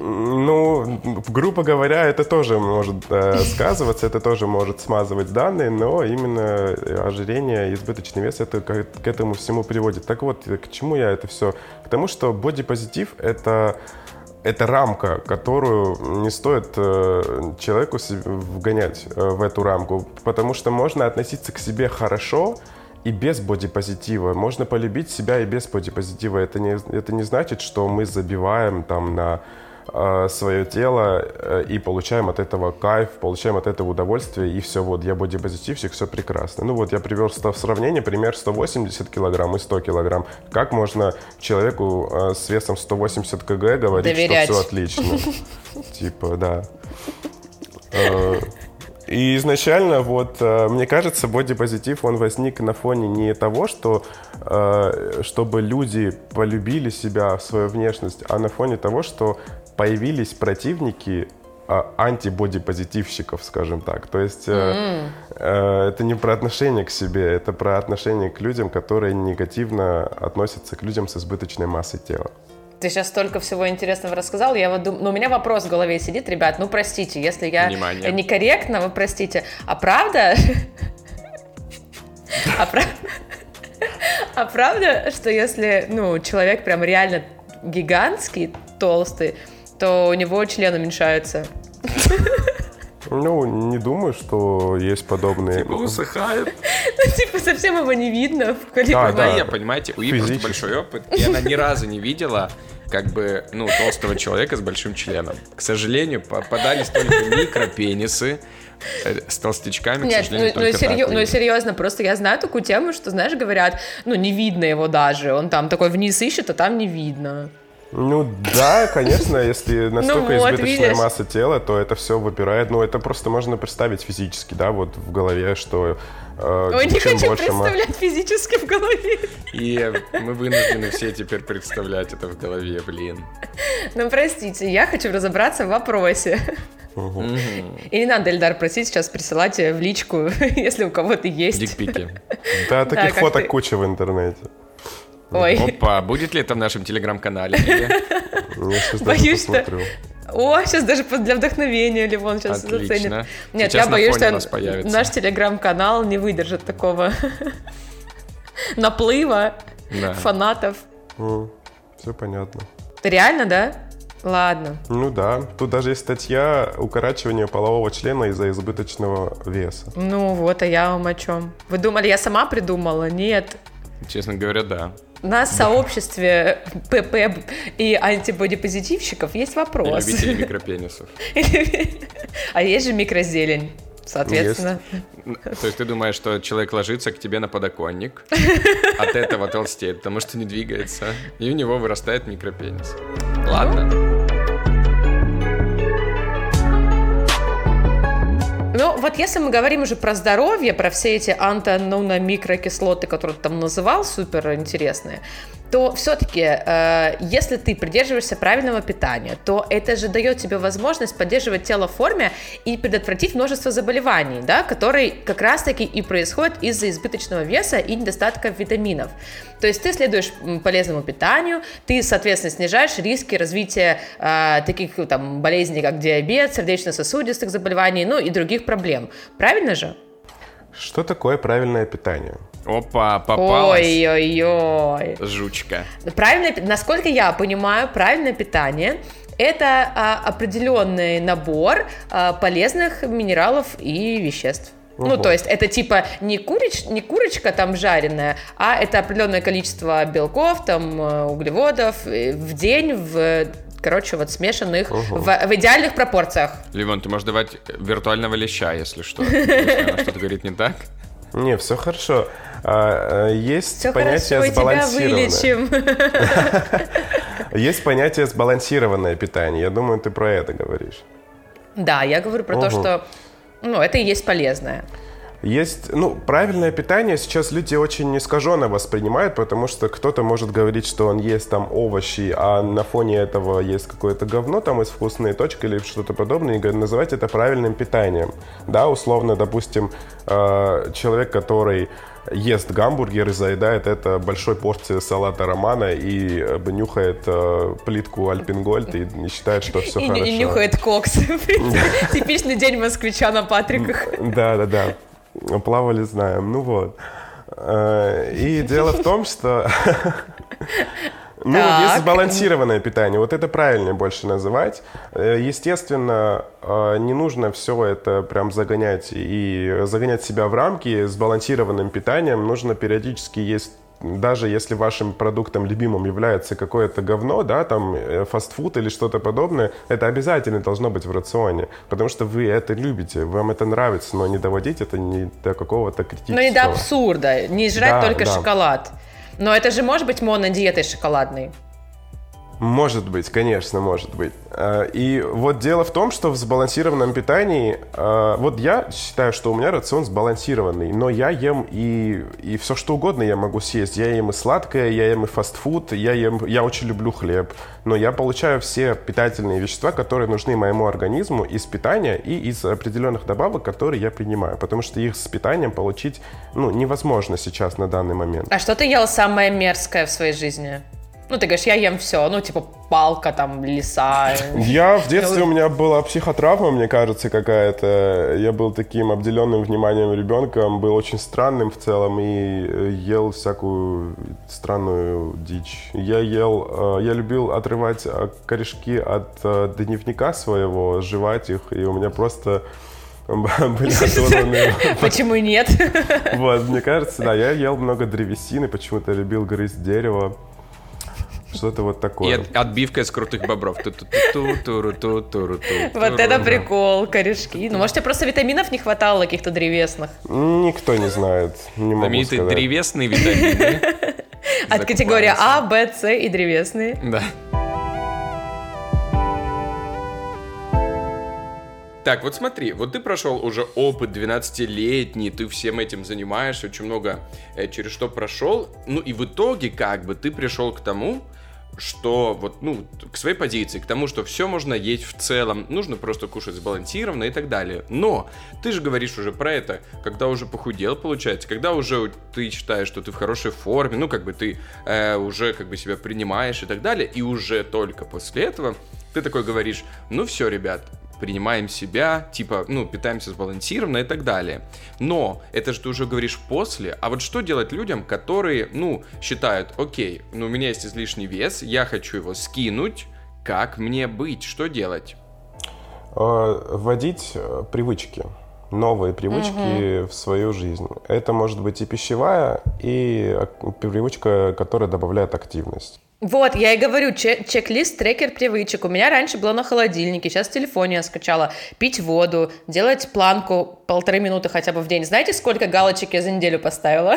Ну, грубо говоря, это тоже может э, сказываться, это тоже может смазывать данные, но именно ожирение, избыточный вес, это к, к этому всему приводит. Так вот, к чему я это все? К тому, что бодипозитив — это это рамка, которую не стоит э, человеку вгонять э, в эту рамку, потому что можно относиться к себе хорошо и без бодипозитива. Можно полюбить себя и без бодипозитива. Это не, это не значит, что мы забиваем там на свое тело э, и получаем от этого кайф, получаем от этого удовольствие, и все, вот, я бодипозитивщик, все прекрасно. Ну вот, я привел в сравнение пример 180 килограмм и 100 килограмм. Как можно человеку э, с весом 180 кг говорить, Доверять. что все отлично? [laughs] Типа, да. Э, и изначально, вот, э, мне кажется, бодипозитив, он возник на фоне не того, что э, чтобы люди полюбили себя, свою внешность, а на фоне того, что появились противники а, антибодипозитивщиков, скажем так. То есть mm-hmm. э, это не про отношение к себе, это про отношение к людям, которые негативно относятся к людям с избыточной массой тела. Ты сейчас столько всего интересного рассказал, я вот думаю, ну, у меня вопрос в голове сидит, ребят, ну простите, если я Внимание. некорректно, вы простите, а правда? А, а правда, что если, ну, человек прям реально гигантский, толстый, то у него член уменьшается. Ну, не думаю, что есть подобные... Типа усыхает. Ну, типа совсем его не видно. В да, да. Я, понимаете, у Ивы большой опыт, и она ни разу не видела как бы, ну, толстого человека с большим членом. К сожалению, попадались только микропенисы, э, с толстячками, Нет, к сожалению, ну, ну, серьё, ну, серьезно, просто я знаю такую тему, что, знаешь, говорят, ну, не видно его даже, он там такой вниз ищет, а там не видно. Ну да, конечно, если [laughs] настолько ну вот, избыточная видишь? масса тела, то это все выпирает. Ну это просто можно представить физически, да, вот в голове, что э, Ой, не хочу представлять физически в голове. И мы вынуждены все теперь представлять это в голове, блин. Ну простите, я хочу разобраться в вопросе. Угу. И не надо, Эльдар, просить сейчас присылать в личку, [laughs] если у кого-то есть. Дикпики. Да, таких да, фоток ты... куча в интернете. Ой. Опа, будет ли это в нашем телеграм-канале? [laughs] Боюсь, что... О, сейчас даже для вдохновения Ливон сейчас Отлично. заценит. Нет, сейчас я боюсь, что наш телеграм-канал не выдержит такого [laughs] наплыва да. фанатов. все понятно. Реально, да? Ладно. Ну да, тут даже есть статья укорачивания полового члена из-за избыточного веса. Ну вот, а я вам о чем? Вы думали, я сама придумала? Нет. Честно говоря, да. В сообществе ПП и антибодипозитивщиков есть И вопрос. любители [laughs] микропенисов. А есть же микрозелень, соответственно. То есть ты думаешь, что человек ложится к тебе на подоконник, от этого толстеет, потому что не двигается, и у него вырастает микропенис. Ладно. Ну, вот если мы говорим уже про здоровье, про все эти антонуно-микрокислоты, которые ты там называл, супер интересные, то все-таки, э, если ты придерживаешься правильного питания, то это же дает тебе возможность поддерживать тело в форме и предотвратить множество заболеваний, да, которые как раз-таки и происходят из-за избыточного веса и недостатка витаминов. То есть ты следуешь полезному питанию, ты, соответственно, снижаешь риски развития э, таких там болезней, как диабет, сердечно-сосудистых заболеваний, ну и других проблем. Правильно же? Что такое правильное питание? Опа, попалась Ой-ой-ой. жучка. Правильное, насколько я понимаю, правильное питание это а, определенный набор а, полезных минералов и веществ. Ну, Ого. то есть это типа не, курич, не курочка там жареная, а это определенное количество белков, там, э, углеводов э, в день, в, короче, вот смешанных Ого. в, в идеальных пропорциях. Лимон, ты можешь давать виртуального леща, если что. [laughs] Если она что-то говорит не так. Не, все хорошо. А, э, есть Все понятие хорошо, сбалансированное. Есть понятие сбалансированное питание. Я думаю, ты про это говоришь. Да, я говорю про то, что ну, это и есть полезное. Есть, ну, правильное питание сейчас люди очень искаженно воспринимают, потому что кто-то может говорить, что он ест там овощи, а на фоне этого есть какое-то говно там из вкусной точки или что-то подобное, и называть это правильным питанием. Да, условно, допустим, э, человек, который ест гамбургер и заедает это большой порцией салата романа и э, нюхает э, плитку альпингольд и не считает, что все и, хорошо. и нюхает кокс. [laughs] Типичный день москвича на Патриках. Да, да, да. Плавали, знаем. Ну вот. Э, И [laughs] дело в том, что... [laughs] Ну, Так. есть сбалансированное питание, вот это правильнее больше называть. Э, Естественно, э, не нужно все это прям загонять и загонять себя в рамки. Сбалансированным питанием нужно периодически есть даже если вашим продуктом любимым является какое-то говно, да, там э, фастфуд или что-то подобное, это обязательно должно быть в рационе, потому что вы это любите, вам это нравится, но не доводить это не до какого-то критического. Ну не до абсурда, не жрать Да, только да. шоколад. Но это же может быть монодиетой шоколадной. Может быть, конечно, может быть. Э, И вот дело в том, что в сбалансированном питании, э, вот я считаю, что у меня рацион сбалансированный, но я ем и, и все что угодно я могу съесть. Я ем и сладкое, я ем и фастфуд, я ем, я очень люблю хлеб, но я получаю все питательные вещества, которые нужны моему организму из питания и из определенных добавок, которые я принимаю, потому что их с питанием получить, ну, невозможно сейчас на данный момент. А что ты ел самое мерзкое в своей жизни? Ну, ты говоришь, я ем все, ну, типа палка, там, лиса. Я в детстве у меня была психотравма, мне кажется, какая-то. Я был таким обделенным вниманием ребенком, был очень странным в целом и э, ел всякую странную дичь. Я ел, э, я любил отрывать э, корешки от дневника своего, жевать их, и у меня просто [laughs] были [laughs] оторваны. Почему нет? Вот, мне кажется, да, я ел много древесины, почему-то любил грызть дерево. Что-то вот И такое. от- отбивка из крутых бобров. Ту-ту-ту-ту-ту-ту-ту-ту. Вот это прикол, корешки. Ну, может, тебе просто витаминов не хватало каких-то древесных. Никто не знает, не могу Знаменитые сказать. древесные витамины. [laughs] От категории. А, Б, С и древесные. Да. Так, вот смотри, вот ты прошел уже опыт 12-летний, ты всем этим занимаешься, очень много э, через что прошел, ну и в итоге как бы ты пришел к тому, что вот, ну, к своей позиции, к тому, что все можно есть в целом, нужно просто кушать сбалансированно и так далее. Но ты же говоришь уже про это, когда уже похудел, получается, когда уже ты считаешь, что ты в хорошей форме, ну, как бы ты э, уже как бы себя принимаешь и так далее, и уже только после этого ты такой говоришь, ну все, ребят, принимаем себя, типа, ну, питаемся сбалансированно и так далее. Но это же ты уже говоришь после, а вот что делать людям, которые, ну, считают, окей, ну, у меня есть излишний вес, я хочу его скинуть, Как мне быть? Что делать? Э, вводить э, привычки, новые привычки в свою жизнь. Это может быть и пищевая, и ак- привычка, которая добавляет активность. Вот, я и говорю, че- чек-лист, трекер привычек. У меня раньше было на холодильнике, сейчас в телефоне я скачала. Пить воду, делать планку полторы минуты хотя бы в день. Знаете, сколько галочек я за неделю поставила?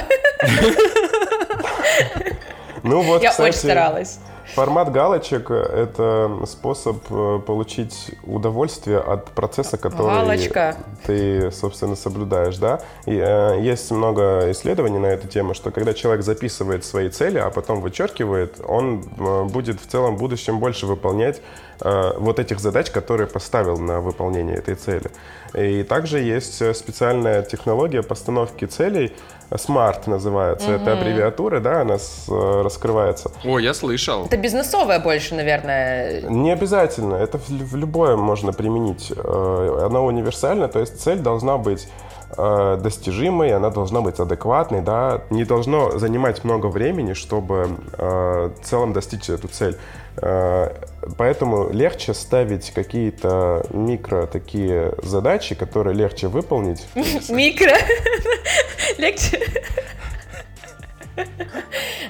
Ну вот, Я очень старалась. Формат галочек – это способ э, получить удовольствие от процесса, который Галочка. ты, собственно, соблюдаешь, да? И э, есть много исследований на эту тему, что когда человек записывает свои цели, а потом вычеркивает, он э, будет в целом в будущем больше выполнять вот этих задач, которые поставил на выполнение этой цели. И также есть э, специальная технология постановки целей, SMART называется, это аббревиатура, да, она с- э, раскрывается. О, я слышал. Это бизнесовое больше, наверное. Не обязательно, это в, в любое можно применить. Э, Она универсальна, то есть цель должна быть э, достижимой, она должна быть адекватной, да, не должно занимать много времени, чтобы э, в целом достичь эту цель. Э, Поэтому легче ставить какие-то микро такие задачи, которые легче выполнить. [laughs] Микро. [laughs] Легче. [laughs]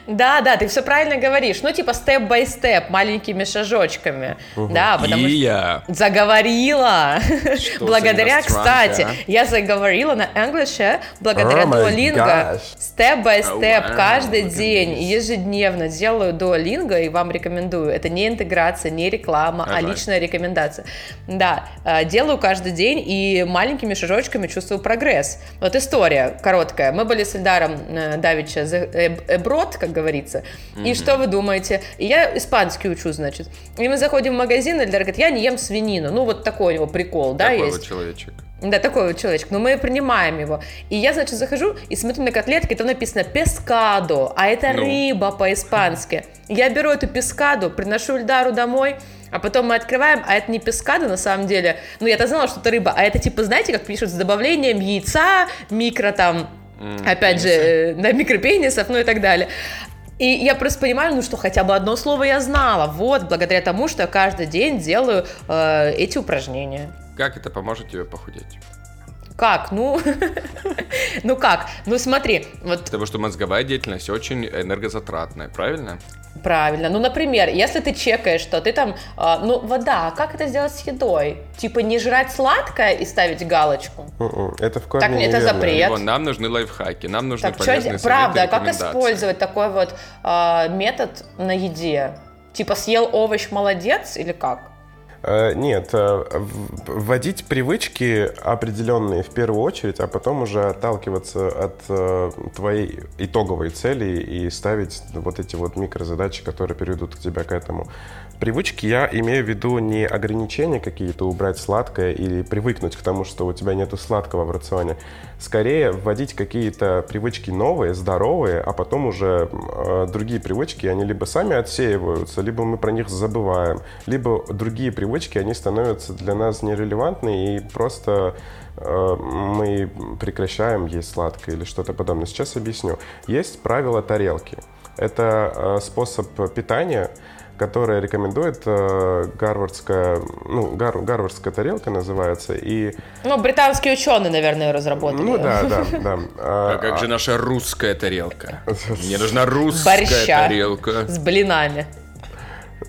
Да, да, ты все правильно говоришь. Ну, типа step-by-step, маленькими шажочками. Да, потому что... Заговорила. Что благодаря, кстати, а? я заговорила на англише благодаря О Duolingo. Step-by-step, О, каждый день, ежедневно делаю Duolingo и вам рекомендую. Это не интеграция, не реклама, а личная рекомендация. Да, э, делаю каждый день и маленькими шажочками чувствую прогресс. Вот история короткая. Мы были с Эльдаром э, Давича за эброд, как говорится. И что вы думаете? И я испанский учу, значит. И мы заходим в магазин, Эльдар говорит, я не ем свинину. Ну, вот такой у него прикол, да, Такой есть. вот человечек. Да, такой вот человечек. Но мы принимаем его. И я, значит, захожу и смотрю на котлетки, там написано пескадо, а это Ну. рыба по-испански. Я беру эту пескаду, приношу Эльдару домой, а потом мы открываем, а это не пескада на самом деле. Ну, я-то знала, что это рыба, а это типа, знаете, как пишут, с добавлением яйца, микро там, опять же, э, да, микропенисов, ну и так далее. И я просто понимаю, ну что хотя бы одно слово я знала, вот, благодаря тому, что я каждый день делаю э, эти упражнения. Как это поможет тебе похудеть? Как? Ну, [laughs] ну как? Ну смотри, вот Потому что мозговая деятельность очень энергозатратная, правильно? Правильно. Ну, например, если ты чекаешь, что ты там, а, ну, вода, как это сделать с едой? Типа не жрать сладкое и ставить галочку? М-м, Это в корне Так, это неверно. запрет. Вон, нам нужны лайфхаки, нам нужны Так, что, полезные советы, правда, а как использовать такой вот а, метод на еде? Типа съел овощ, молодец или как? Э, Нет, э, вводить привычки определенные в первую очередь, а потом уже отталкиваться от э, твоей итоговой цели и ставить вот эти вот микрозадачи, которые приведут к тебя к этому. Привычки я имею в виду не ограничения какие-то, убрать сладкое или привыкнуть к тому, что у тебя нету сладкого в рационе. Скорее вводить какие-то привычки новые, здоровые, а потом уже э, другие привычки, они либо сами отсеиваются, либо мы про них забываем, либо другие привычки, они становятся для нас нерелевантны и просто э, мы прекращаем есть сладкое или что-то подобное. Сейчас объясню. Есть правило тарелки. Это э, способ питания, которое рекомендует э, гарвардская, ну, гар- гарвардская тарелка называется. И, Ну, британские ученые, наверное, ее разработали. ну да, да, да. [laughs] А как же наша русская тарелка? [laughs] Мне нужна русская Борща. тарелка. С блинами.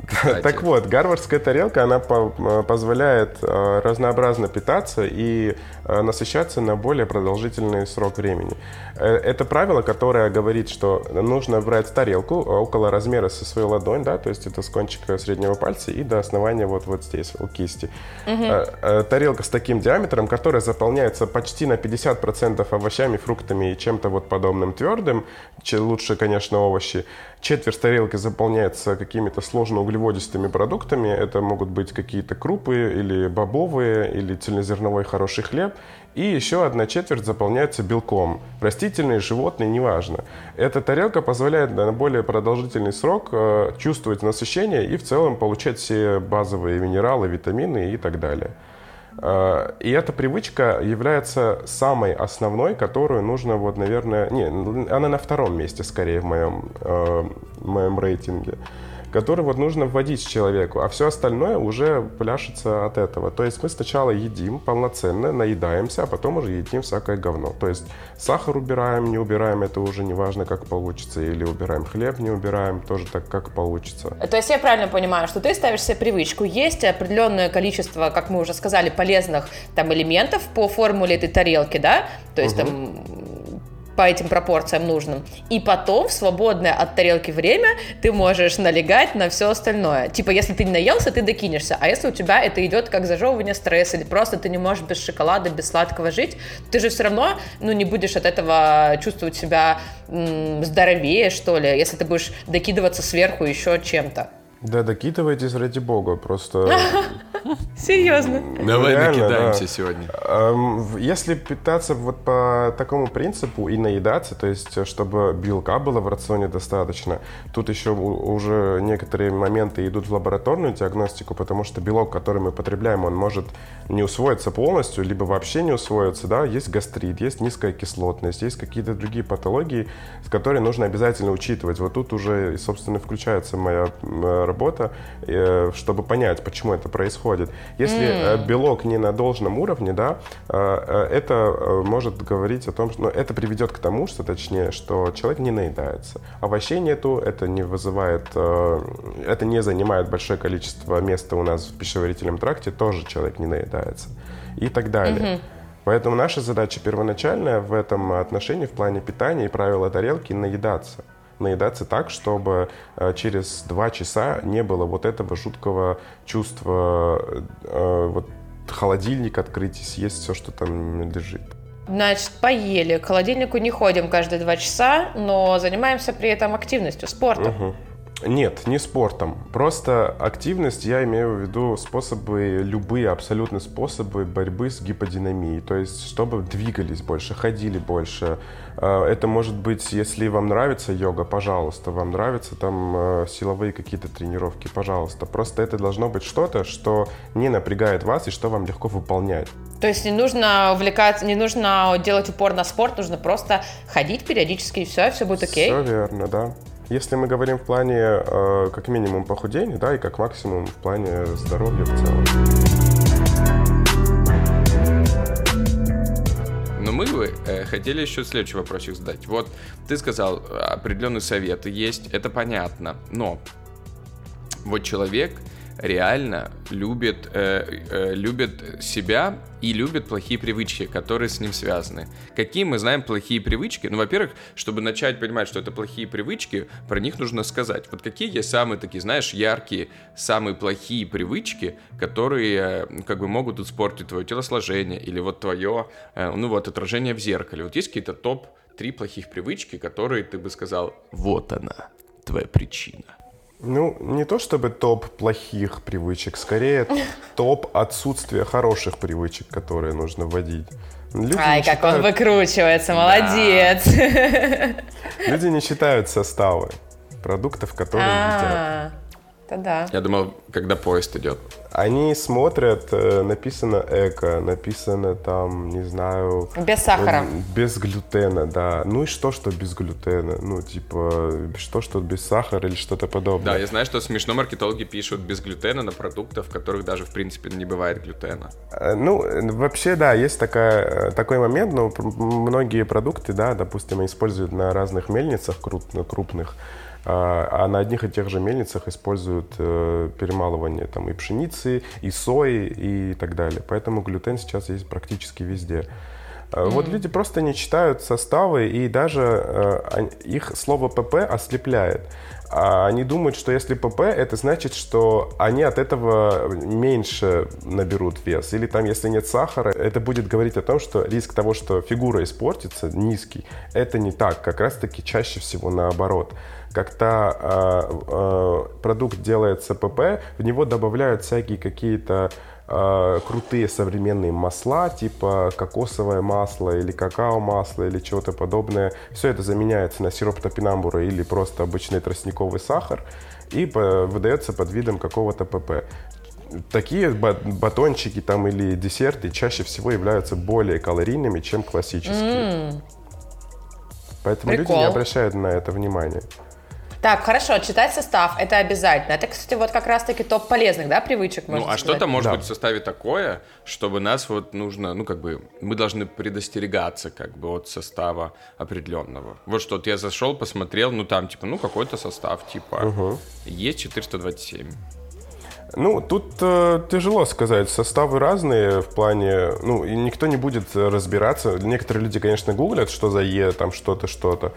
Кстати. Так вот, гарвардская тарелка, она э, позволяет э, разнообразно питаться и э, насыщаться на более продолжительный срок времени. Это правило, которое говорит, что нужно брать тарелку около размера со свою ладонь, да, то есть это с кончика среднего пальца и до основания вот, вот здесь, у кисти. Э, Тарелка с таким диаметром, которая заполняется почти на 50% овощами, фруктами и чем-то вот подобным твердым, лучше, конечно, овощи. Четверть тарелки заполняется какими-то сложно-углеводистыми продуктами. Это могут быть какие-то крупы или бобовые, или цельнозерновой хороший хлеб. И еще одна четверть заполняется белком. Растительный, животный, неважно. Эта тарелка позволяет на более продолжительный срок э, чувствовать насыщение и в целом получать все базовые минералы, витамины и так далее. Э, И эта привычка является самой основной, которую нужно, вот, наверное, не, она на втором месте скорее в моем, э, в моем рейтинге, который вот нужно вводить человеку, а все остальное уже пляшется от этого. То есть мы сначала едим полноценно, наедаемся, а потом уже едим всякое говно. То есть сахар убираем, не убираем, это уже не важно, как получится, или убираем хлеб, не убираем, тоже так, как получится. То есть я правильно понимаю, что ты ставишь себе привычку, есть определенное количество, как мы уже сказали, полезных там элементов по формуле этой тарелки, да, то есть угу. там по этим пропорциям нужным. И потом в свободное от тарелки время ты можешь налегать на все остальное. Типа, если ты не наелся, ты докинешься. А если у тебя это идет как зажевывание стресса, или просто ты не можешь без шоколада, без сладкого жить, ты же все равно ну, не будешь от этого чувствовать себя м- здоровее, что ли, если ты будешь докидываться сверху еще чем-то. Да, докидывайтесь ради бога, просто... [laughs] Серьезно? Давай Реально, накидаемся да. сегодня. Если питаться вот по такому принципу и наедаться, то есть чтобы белка было в рационе достаточно, тут еще уже некоторые моменты идут в лабораторную диагностику, потому что белок, который мы потребляем, он может не усвоиться полностью, либо вообще не усвоиться, да, есть гастрит, есть низкая кислотность, есть какие-то другие патологии, с которыми нужно обязательно учитывать. Вот тут уже, собственно, включается моя работа, э, чтобы понять, почему это происходит. Если mm. белок не на должном уровне, да, это может говорить о том, что ну, это приведет к тому, что точнее, что человек не наедается. Овощей нету, это не вызывает, это не занимает большое количество места у нас в пищеварительном тракте, тоже человек не наедается и так далее. Mm-hmm. Поэтому наша задача первоначальная в этом отношении, в плане питания и правила тарелки, наедаться наедаться так, чтобы через два часа не было вот этого жуткого чувства вот холодильник открыть и съесть все, что там лежит. Значит, поели. К холодильнику не ходим каждые два часа, но занимаемся при этом активностью, спортом. Угу. Нет, не спортом. Просто активность, я имею в виду способы, любые абсолютно способы борьбы с гиподинамией. То есть, чтобы двигались больше, ходили больше. А, это может быть, если вам нравится йога, пожалуйста. Вам нравятся там а, силовые какие-то тренировки, пожалуйста. Просто это должно быть что-то, что не напрягает вас и что вам легко выполнять. То есть не нужно увлекаться, не нужно делать упор на спорт, нужно просто ходить периодически и все, все будет окей. Все верно, да. Если мы говорим в плане э, как минимум похудения, да, и как максимум в плане здоровья в целом. Но мы бы э, хотели еще следующий вопросик задать. Вот ты сказал, определенные советы есть, это понятно, но вот человек, реально любит, э, э, любит себя и любит плохие привычки, которые с ним связаны. Какие мы знаем плохие привычки? Ну, во-первых, чтобы начать понимать, что это плохие привычки, про них нужно сказать. Вот какие есть самые такие, знаешь, яркие, самые плохие привычки, которые э, как бы могут испортить твое телосложение или вот твое, э, ну вот, отражение в зеркале. Вот есть какие-то топ-3 плохих привычки, которые ты бы сказал, вот она, твоя причина. Ну, не то чтобы топ плохих привычек, скорее [laughs] топ отсутствия хороших привычек, которые нужно вводить. Люди Ай, как считают... он выкручивается, молодец. Люди не считают составы продуктов, которые а. едят. Это да. Я думал, когда поезд идет. Они смотрят, э, написано эко, написано там, не знаю... Без сахара. Без глютена, да. Ну и что, что без глютена? Ну, типа, что, что без сахара или что-то подобное. Да, я знаю, что смешно маркетологи пишут без глютена на продуктах, в которых даже, в принципе, не бывает глютена. Э, ну, вообще, да, есть такая, э, такой момент, но многие продукты, да, допустим, используют на разных мельницах крупных, а, а на одних и тех же мельницах используют э, перемалывание там, и пшеницы, и сои, и так далее. Поэтому глютен сейчас есть практически везде. Mm-hmm. Вот люди просто не читают составы, и даже э, их слово ПП ослепляет. А они думают, что если ПП, это значит, что они от этого меньше наберут вес. Или там, если нет сахара, это будет говорить о том, что риск того, что фигура испортится, низкий. Это не так. Как раз-таки чаще всего наоборот когда э, э, продукт делается ПП, в него добавляют всякие какие-то э, крутые современные масла, типа кокосовое масло или какао-масло или чего-то подобное. Все это заменяется на сироп топинамбура или просто обычный тростниковый сахар и по, выдается под видом какого-то ПП. Такие батончики там или десерты чаще всего являются более калорийными, чем классические. Mm. Поэтому Прикол. люди не обращают на это внимания. Так, хорошо, читать состав это обязательно. Это, кстати, вот как раз-таки топ полезных, да, привычек. Ну, а сказать. что-то может Да. быть в составе такое, чтобы нас вот нужно, ну, как бы, мы должны предостерегаться, как бы, от состава определенного. Вот что, вот я зашел, посмотрел, ну, там, типа, ну, какой-то состав, типа, есть 427. Ну, тут э, тяжело сказать. Составы разные в плане... Ну, и никто не будет разбираться. Некоторые люди, конечно, гуглят, что за Е, там что-то, что-то.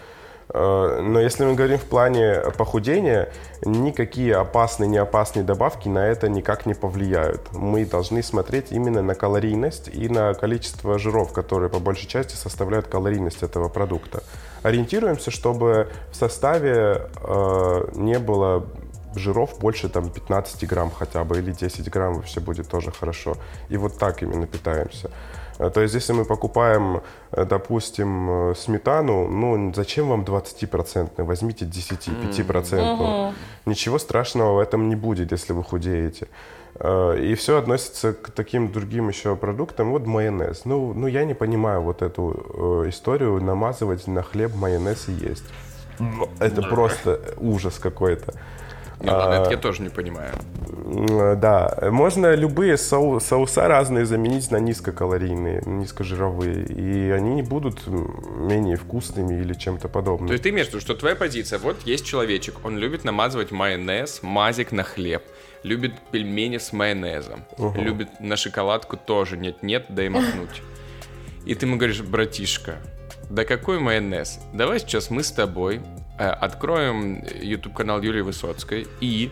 Э, но если мы говорим в плане похудения, никакие опасные, не опасные добавки на это никак не повлияют. Мы должны смотреть именно на калорийность и на количество жиров, которые по большей части составляют калорийность этого продукта. Ориентируемся, чтобы в составе э, не было жиров больше там 15 грамм хотя бы или 10 грамм, все будет тоже хорошо. И вот так именно питаемся. Э, То есть, если мы покупаем, э, допустим, э, сметану, ну, зачем вам 20%? Возьмите 10-5%. Ничего страшного в этом не будет, если вы худеете. Э, И все относится к таким другим еще продуктам. Вот майонез. Ну, ну я не понимаю вот эту э, историю намазывать на хлеб майонез и есть. Это просто ужас какой-то. Ну, ладно, это я тоже не понимаю. М, Да, можно любые соу- соуса разные заменить на низкокалорийные, низкожировые, и они не будут менее вкусными или чем-то подобным. То есть ты имеешь в виду, что твоя позиция, вот есть человечек, он любит намазывать майонез, мазик на хлеб, любит пельмени с майонезом, любит на шоколадку тоже, нет-нет, дай махнуть. И ты ему говоришь, братишка, да какой майонез? Давай сейчас мы с тобой э, откроем YouTube канал Юлии Высоцкой и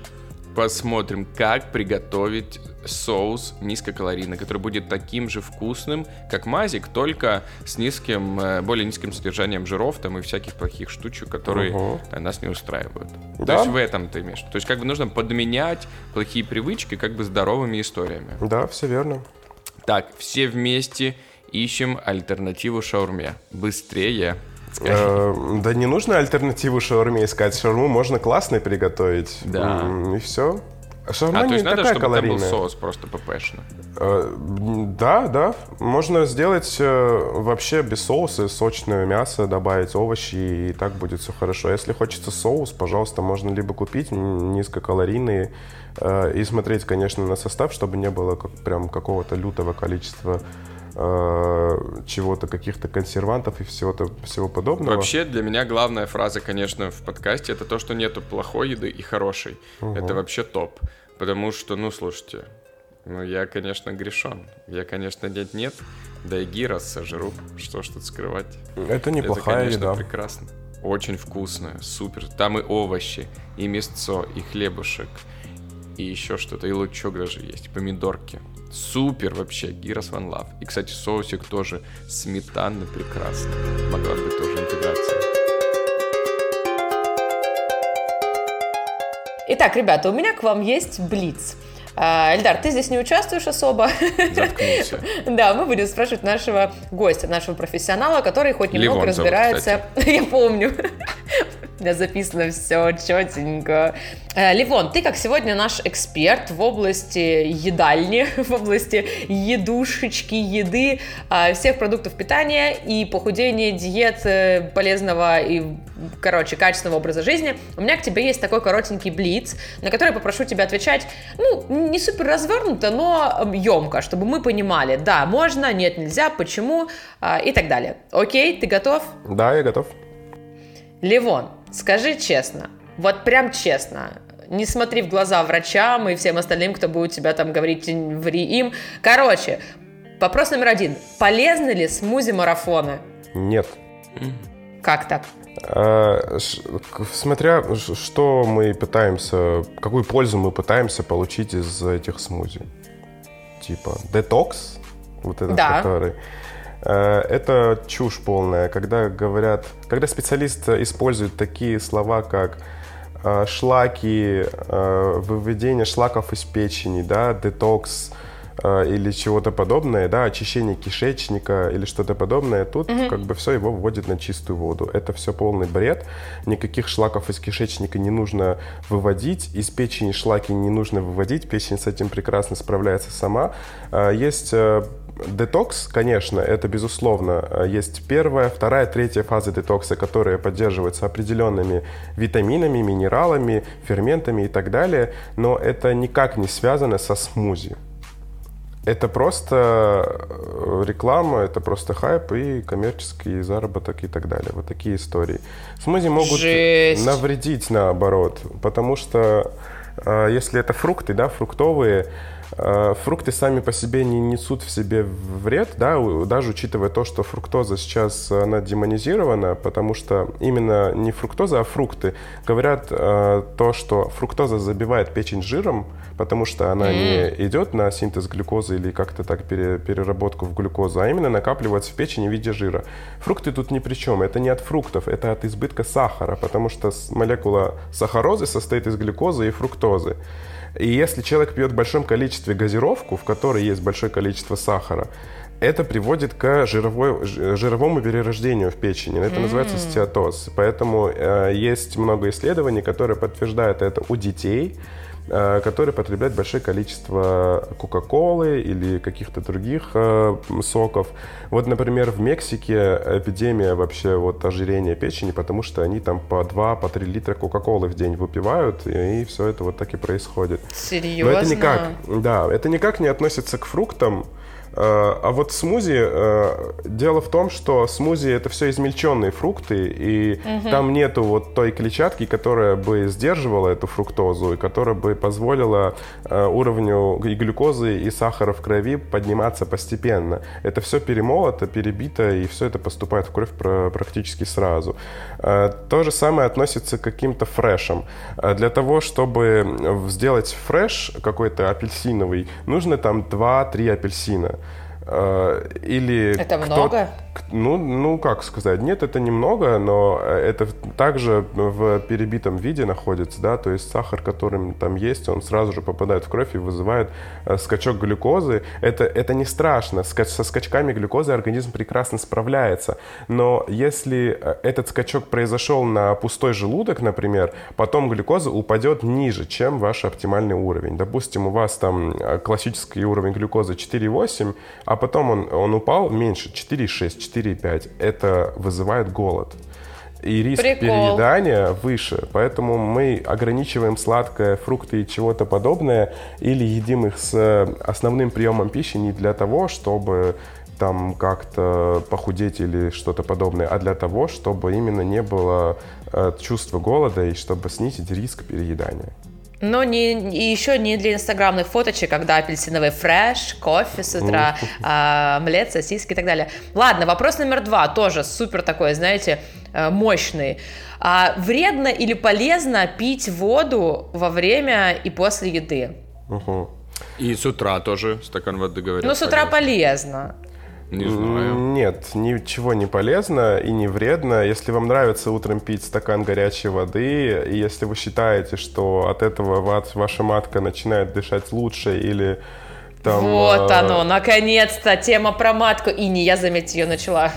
посмотрим, как приготовить соус низкокалорийный, который будет таким же вкусным, как мазик, только с низким, э, более низким содержанием жиров там и всяких плохих штучек, которые э, нас не устраивают. То Да. есть в этом ты имеешь. То есть как бы нужно подменять плохие привычки как бы здоровыми историями. Да, все верно. Так, все вместе ищем альтернативу шаурме. Быстрее. Э, Да не нужно альтернативу шаурме искать. Шаурму можно классно приготовить. Да. И все. Шаурма А, то не есть надо, такая чтобы там был калорийная. соус просто ППшно. Э, Да, да. Можно сделать э, вообще без соуса, сочное мясо, добавить овощи, и так будет все хорошо. Если хочется соус, пожалуйста, можно либо купить низкокалорийные э, и смотреть, конечно, на состав, чтобы не было как, прям какого-то лютого количества чего-то, каких-то консервантов и всего-то, всего подобного. Вообще, для меня главная фраза, конечно, в подкасте, это то, что нету плохой еды и хорошей. Это вообще топ. Потому что, ну, слушайте, ну, я, конечно, грешен. Я, конечно, нет-нет, да и гирос сожру. Что ж тут скрывать? Это неплохая Это, конечно, еда. прекрасно. Очень вкусная, супер. Там и овощи, и мясцо, и хлебушек, и еще что-то, и лучок даже есть, помидорки. Супер вообще, Гирос One Love. И, кстати, соусик тоже сметанный, прекрасно. Могла быть тоже интеграция. Итак, ребята, у меня к вам есть блиц. А, Эльдар, ты здесь не участвуешь особо. Заткнулся. [laughs] Да, мы будем спрашивать нашего гостя, нашего профессионала, который хоть немного разбирается. [laughs] Я помню. Меня записано все четенько. Э, Ливон, ты как сегодня наш эксперт в области едальни, [laughs] в области едушечки, еды, э, всех продуктов питания и похудения, диет, э, полезного и, короче, качественного образа жизни. У меня к тебе есть такой коротенький блиц, на который попрошу тебя отвечать, ну, не супер развернуто, но емко, чтобы мы понимали, да, можно, нет, нельзя, почему и так далее. Окей, ты готов? Да, я готов. Ливон, скажи честно, вот прям честно, не смотри в глаза врачам и всем остальным, кто будет тебя там говорить, ври им. Короче, вопрос номер один. Полезны ли смузи-марафоны? Нет. Как так? А, Смотря что мы пытаемся, какую пользу мы пытаемся получить из этих смузи. Типа детокс, вот этот Да. который. Э, Это чушь полная, когда говорят, когда специалист использует такие слова, как э, шлаки, э, выведение шлаков из печени, да, детокс или чего-то подобное, да, очищение кишечника или что-то подобное, тут как бы все его вводит на чистую воду. Это все полный бред. Никаких шлаков из кишечника не нужно выводить, из печени шлаки не нужно выводить, печень с этим прекрасно справляется сама. Есть детокс, конечно, это безусловно. Есть первая, вторая, третья фазы детокса, которые поддерживаются определенными витаминами, минералами, ферментами и так далее, но это никак не связано со смузи. Это просто э, реклама, это просто хайп и коммерческий заработок и так далее. Вот такие истории. Смузи могут Жесть. навредить наоборот, потому что э, если это фрукты, да, фруктовые, э, фрукты сами по себе не несут в себе вред, да, даже учитывая то, что фруктоза сейчас она демонизирована, потому что именно не фруктоза, а фрукты. Говорят э, то, что фруктоза забивает печень жиром, потому что она не идет на синтез глюкозы или как-то так пере- переработку в глюкозу, а именно накапливается в печени в виде жира. Фрукты тут ни при чем. Это не от фруктов, это от избытка сахара, потому что молекула сахарозы состоит из глюкозы и фруктозы. И если человек пьет в большом количестве газировку, в которой есть большое количество сахара, это приводит к жировой, жировому перерождению в печени. Это называется стеатоз. Поэтому э, есть много исследований, которые подтверждают это у детей, которые потребляют большое количество кока-колы или каких-то других э, соков. Вот, например, в Мексике эпидемия вообще вот ожирения печени, потому что они там по 2-3 по литра кока-колы в день выпивают, и, все это вот так и происходит. Серьезно? Но это никак, да, это никак не относится к фруктам. А вот смузи, э, дело в том, что смузи это все измельченные фрукты, и там нету вот той клетчатки, которая бы сдерживала эту фруктозу, и которая бы позволила э, уровню и глюкозы, и сахара в крови подниматься постепенно. Это все перемолото, перебито, и все это поступает в кровь пр- практически сразу. Э, То же самое относится к каким-то фрешам. Для того, чтобы сделать фреш какой-то апельсиновый, нужно там 2-3 апельсина. Э, Или Это много? Ну, ну, как сказать, нет, это немного, но э, это также в перебитом виде находится, да, то есть сахар, который там есть, он сразу же попадает в кровь и вызывает э, скачок глюкозы. Это, это не страшно, со скачками глюкозы организм прекрасно справляется, но если этот скачок произошел на пустой желудок, например, потом глюкоза упадет ниже, чем ваш оптимальный уровень. Допустим, у вас там классический уровень глюкозы 4,8, а потом он, он упал меньше, 4,6, 4,5. Это вызывает голод. И риск Прикол. переедания выше. Поэтому мы ограничиваем сладкое, фрукты и чего-то подобное, или едим их с э, основным приемом пищи не для того, чтобы там как-то похудеть или что-то подобное, а для того, чтобы именно не было э, чувства голода и чтобы снизить риск переедания. Но не, и еще не для инстаграмных фоточек, когда апельсиновый фреш, кофе с утра, а, омлет, сосиски и так далее. Ладно, вопрос номер два, тоже супер такой, знаете, э, мощный. А вредно или полезно пить воду во время и после еды? Мгм. И с утра тоже стакан воды говорят. Ну, с утра полезно. полезно. Не знаю. Нет, ничего не полезно и не вредно. Если вам нравится утром пить стакан горячей воды, и если вы считаете, что от этого ва- ваша матка начинает дышать лучше или там... вот э, оно, наконец-то, тема про матку. И не я, заметьте, ее начала.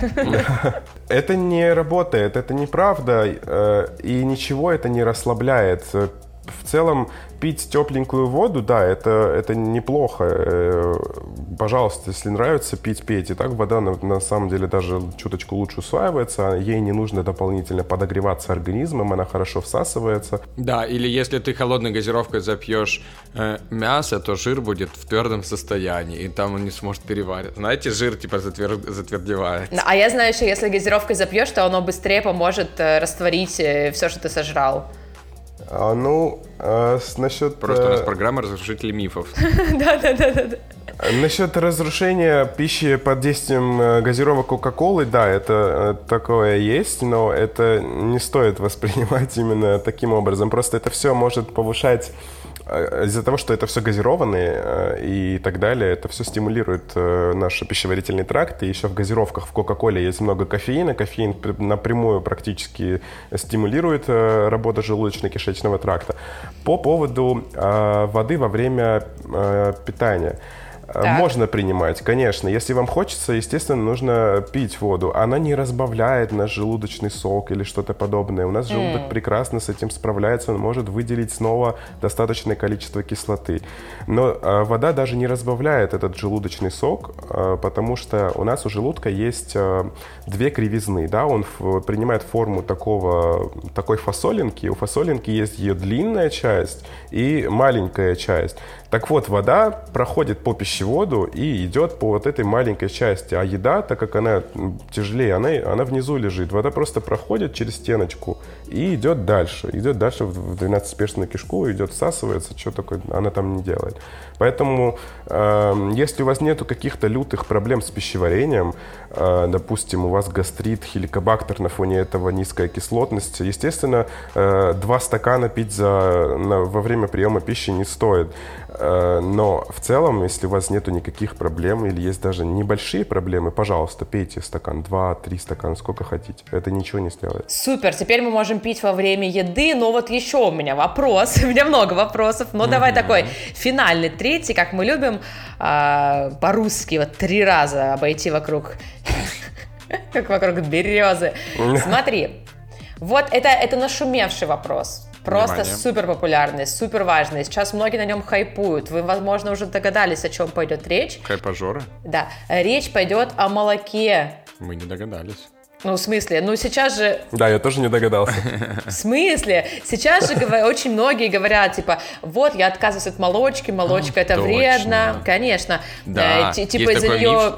[laughs] Это не работает, это неправда, э, и ничего это не расслабляет. В целом, пить тепленькую воду, да, это, это неплохо. Э, Пожалуйста, если нравится пить, пейте. Так вода на, на самом деле даже чуточку лучше усваивается, ей не нужно дополнительно подогреваться организмом, она хорошо всасывается. Да, или если ты холодной газировкой запьешь э, мясо, то жир будет в твердом состоянии, и там он не сможет переварить. Знаете, жир типа затвер- затвердевает. А я знаю, что если газировкой запьешь, то оно быстрее поможет э, растворить все, что ты сожрал. А, ну, э, с- насчет... Просто у нас э, программа разрушителей мифов. [laughs] Да-да-да. Насчет разрушения пищи под действием э, газировок Кока-Колы, да, это э, такое есть, но это не стоит воспринимать именно таким образом. Просто это все может повышать э, из-за того, что это все газированные э, и так далее, это все стимулирует э, наш пищеварительный тракт. И еще в газировках в Кока-Коле есть много кофеина. Кофеин пр- напрямую практически стимулирует э, работу желудочно-кишечного тракта. По поводу э, воды во время э, питания. Так. Можно принимать, конечно. Если вам хочется, естественно, нужно пить воду. Она не разбавляет наш желудочный сок или что-то подобное. У нас желудок mm. прекрасно с этим справляется, он может выделить снова достаточное количество кислоты. Но э, вода даже не разбавляет этот желудочный сок, э, потому что у нас у желудка есть э, две кривизны. Да? Он в, принимает форму такого, такой фасолинки. У фасолинки есть ее длинная часть и маленькая часть. Так вот, вода проходит по пищеводу и идет по вот этой маленькой части. А еда, так как она тяжелее, она, она внизу лежит. Вода просто проходит через стеночку и идет дальше. Идет дальше в 12-спешную кишку, идет всасывается, что такое она там не делает. Поэтому, э, если у вас нету каких-то лютых проблем с пищеварением, э, допустим, у вас гастрит, хеликобактер на фоне этого низкая кислотность, естественно, э, два стакана пить за, на, во время приема пищи не стоит. Э, но в целом, если у вас нету никаких проблем или есть даже небольшие проблемы, пожалуйста, пейте стакан, два, три стакана, сколько хотите. Это ничего не сделает. Супер, теперь мы можем пить во время еды, но вот еще у меня вопрос, [laughs] у меня много вопросов, но давай такой финальный, третий, как мы любим а, по-русски, вот три раза обойти вокруг, [laughs] как вокруг березы. Смотри, вот это, это нашумевший вопрос. Просто Внимание. супер популярный, супер важный. Сейчас многие на нем хайпуют. Вы, возможно, уже догадались, о чем пойдет речь. Хайпажоры? Да. Речь пойдет о молоке. Мы не догадались. Ну, в смысле? Ну, сейчас же... Да, я тоже не догадался. В смысле? Сейчас же очень многие говорят, типа, вот, я отказываюсь от молочки, молочка это вредно. Конечно. Да, э, типа из-за нее...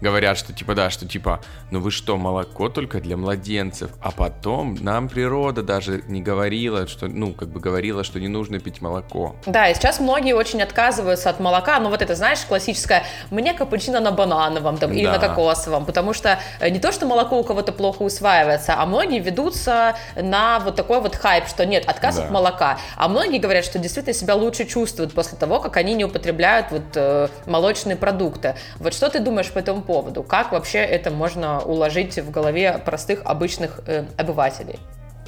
Говорят, что типа, да, что типа, ну вы что, молоко только для младенцев, а потом нам природа даже не говорила, что, ну, как бы говорила, что не нужно пить молоко. Да, и сейчас многие очень отказываются от молока, ну вот это, знаешь, классическое, мне капучино на банановом там, или на кокосовом, потому что э, не то, что молоко у кого кого-то плохо усваивается, а многие ведутся на вот такой вот хайп, что нет, отказ да. от молока. А многие говорят, что действительно себя лучше чувствуют после того, как они не употребляют вот э, молочные продукты. Вот что ты думаешь по этому поводу? Как вообще это можно уложить в голове простых обычных э, обывателей?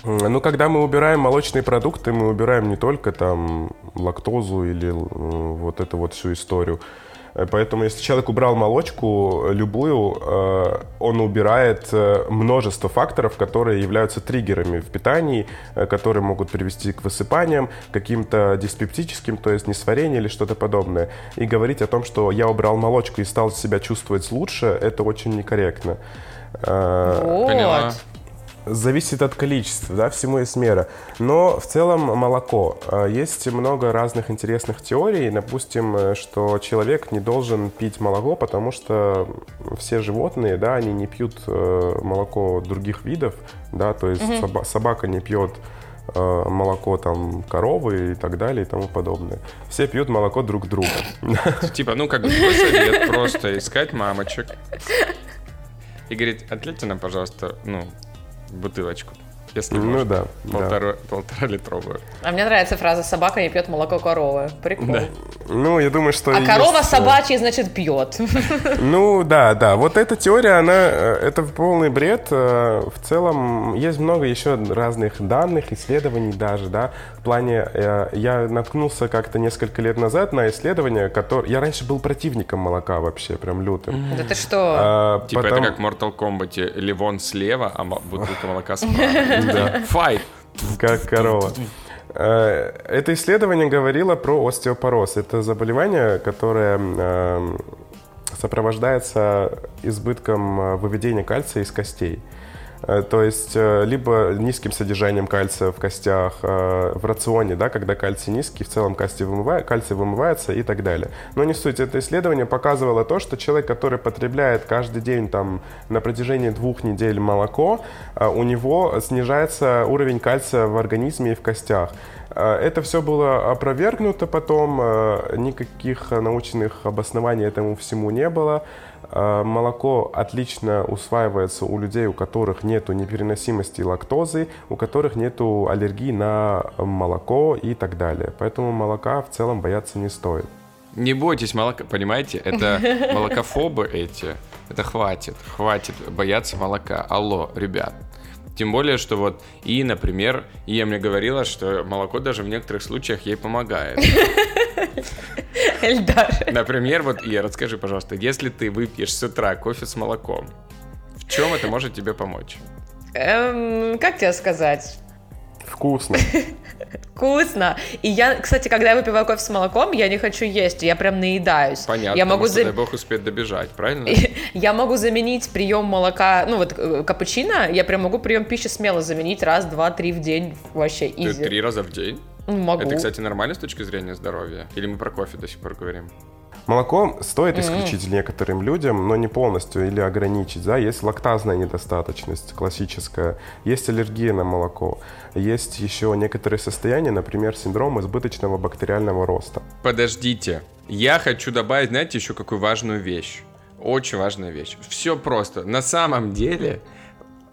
Ну, когда мы убираем молочные продукты, мы убираем не только там лактозу или э, вот эту вот всю историю. Э, поэтому если человек убрал молочку любую, э, он убирает э, множество факторов, которые являются триггерами в питании, которые могут привести к высыпаниям, каким-то диспептическим, то есть несварение или что-то подобное. И говорить о том, что я убрал молочку и стал себя чувствовать лучше, это очень некорректно. Вот. Поняла зависит от количества, да, всему есть мера. Но в целом молоко. А, есть много разных интересных теорий. Допустим, э, что человек не должен пить молоко, потому что все животные, да, они не пьют э, молоко других видов, да, то есть угу. соба- собака не пьет э, молоко там коровы и так далее и тому подобное. Все пьют молоко друг друга. [laughs] Типа, ну как бы совет просто искать мамочек. [laughs] И говорит, отлейте нам, пожалуйста, ну, бутылочку. Если ну, можно. да. Полтора, да. полтора литровую. А мне нравится фраза «собака не пьет молоко коровы». Прикольно. Да. Ну, я думаю, что... А есть... корова собачья, значит, пьет. [laughs] Ну, да, да. Вот эта теория, она... Э, это полный бред. Э, в целом, есть много еще разных данных, исследований даже, да. В плане... Э, я наткнулся как-то несколько лет назад на исследование, которое... Я раньше был противником молока вообще, прям лютым. Да ты что? А, типа это как в Mortal Kombat. Ливон слева, а бутылка молока справа. [laughs] Да. Файт. Как корова. Э, это исследование говорило про остеопороз. Это заболевание, которое эм, сопровождается избытком э, выведения кальция из костей. Э, то есть э, либо низким содержанием кальция в костях, э, в рационе, да, когда кальций низкий, в целом кальций, вымывает, кальций вымывается и так далее. Но не суть. Это исследование показывало то, что человек, который потребляет каждый день там, на протяжении двух недель молоко, у него снижается уровень кальция в организме и в костях. Это все было опровергнуто потом, никаких научных обоснований этому всему не было. А, молоко отлично усваивается у людей, у которых нет непереносимости лактозы, у которых нет аллергии на молоко и так далее. Поэтому молока в целом бояться не стоит. Не бойтесь молока, понимаете? Это [laughs] молокофобы эти. Это хватит, хватит бояться молока. Алло, ребят. Тем более, что вот и, например, Ия мне говорила, что молоко даже в некоторых случаях ей помогает. [laughs] [laughs] Эльдар. Например, вот, Ия, расскажи, пожалуйста, если ты выпьешь с утра кофе с молоком, в чем это может тебе помочь? Эм, как тебе сказать? Вкусно. [laughs] Вкусно. И я, кстати, когда я выпиваю кофе с молоком, я не хочу есть, я прям наедаюсь. Понятно, Я могу, потому что, за- дай бог, успеть добежать, правильно? [laughs] я могу заменить прием молока, ну вот э, капучино, я прям могу прием пищи смело заменить раз, два, три в день вообще Ты изи. три раза в день? Могу. Это, кстати, нормально с точки зрения здоровья? Или мы про кофе до сих пор говорим? Молоко стоит исключить некоторым людям, но не полностью или ограничить. Да? Есть лактазная недостаточность классическая, есть аллергия на молоко, есть еще некоторые состояния, например, синдром избыточного бактериального роста. Подождите. Я хочу добавить, знаете, еще какую важную вещь. Очень важная вещь. Все просто. На самом деле,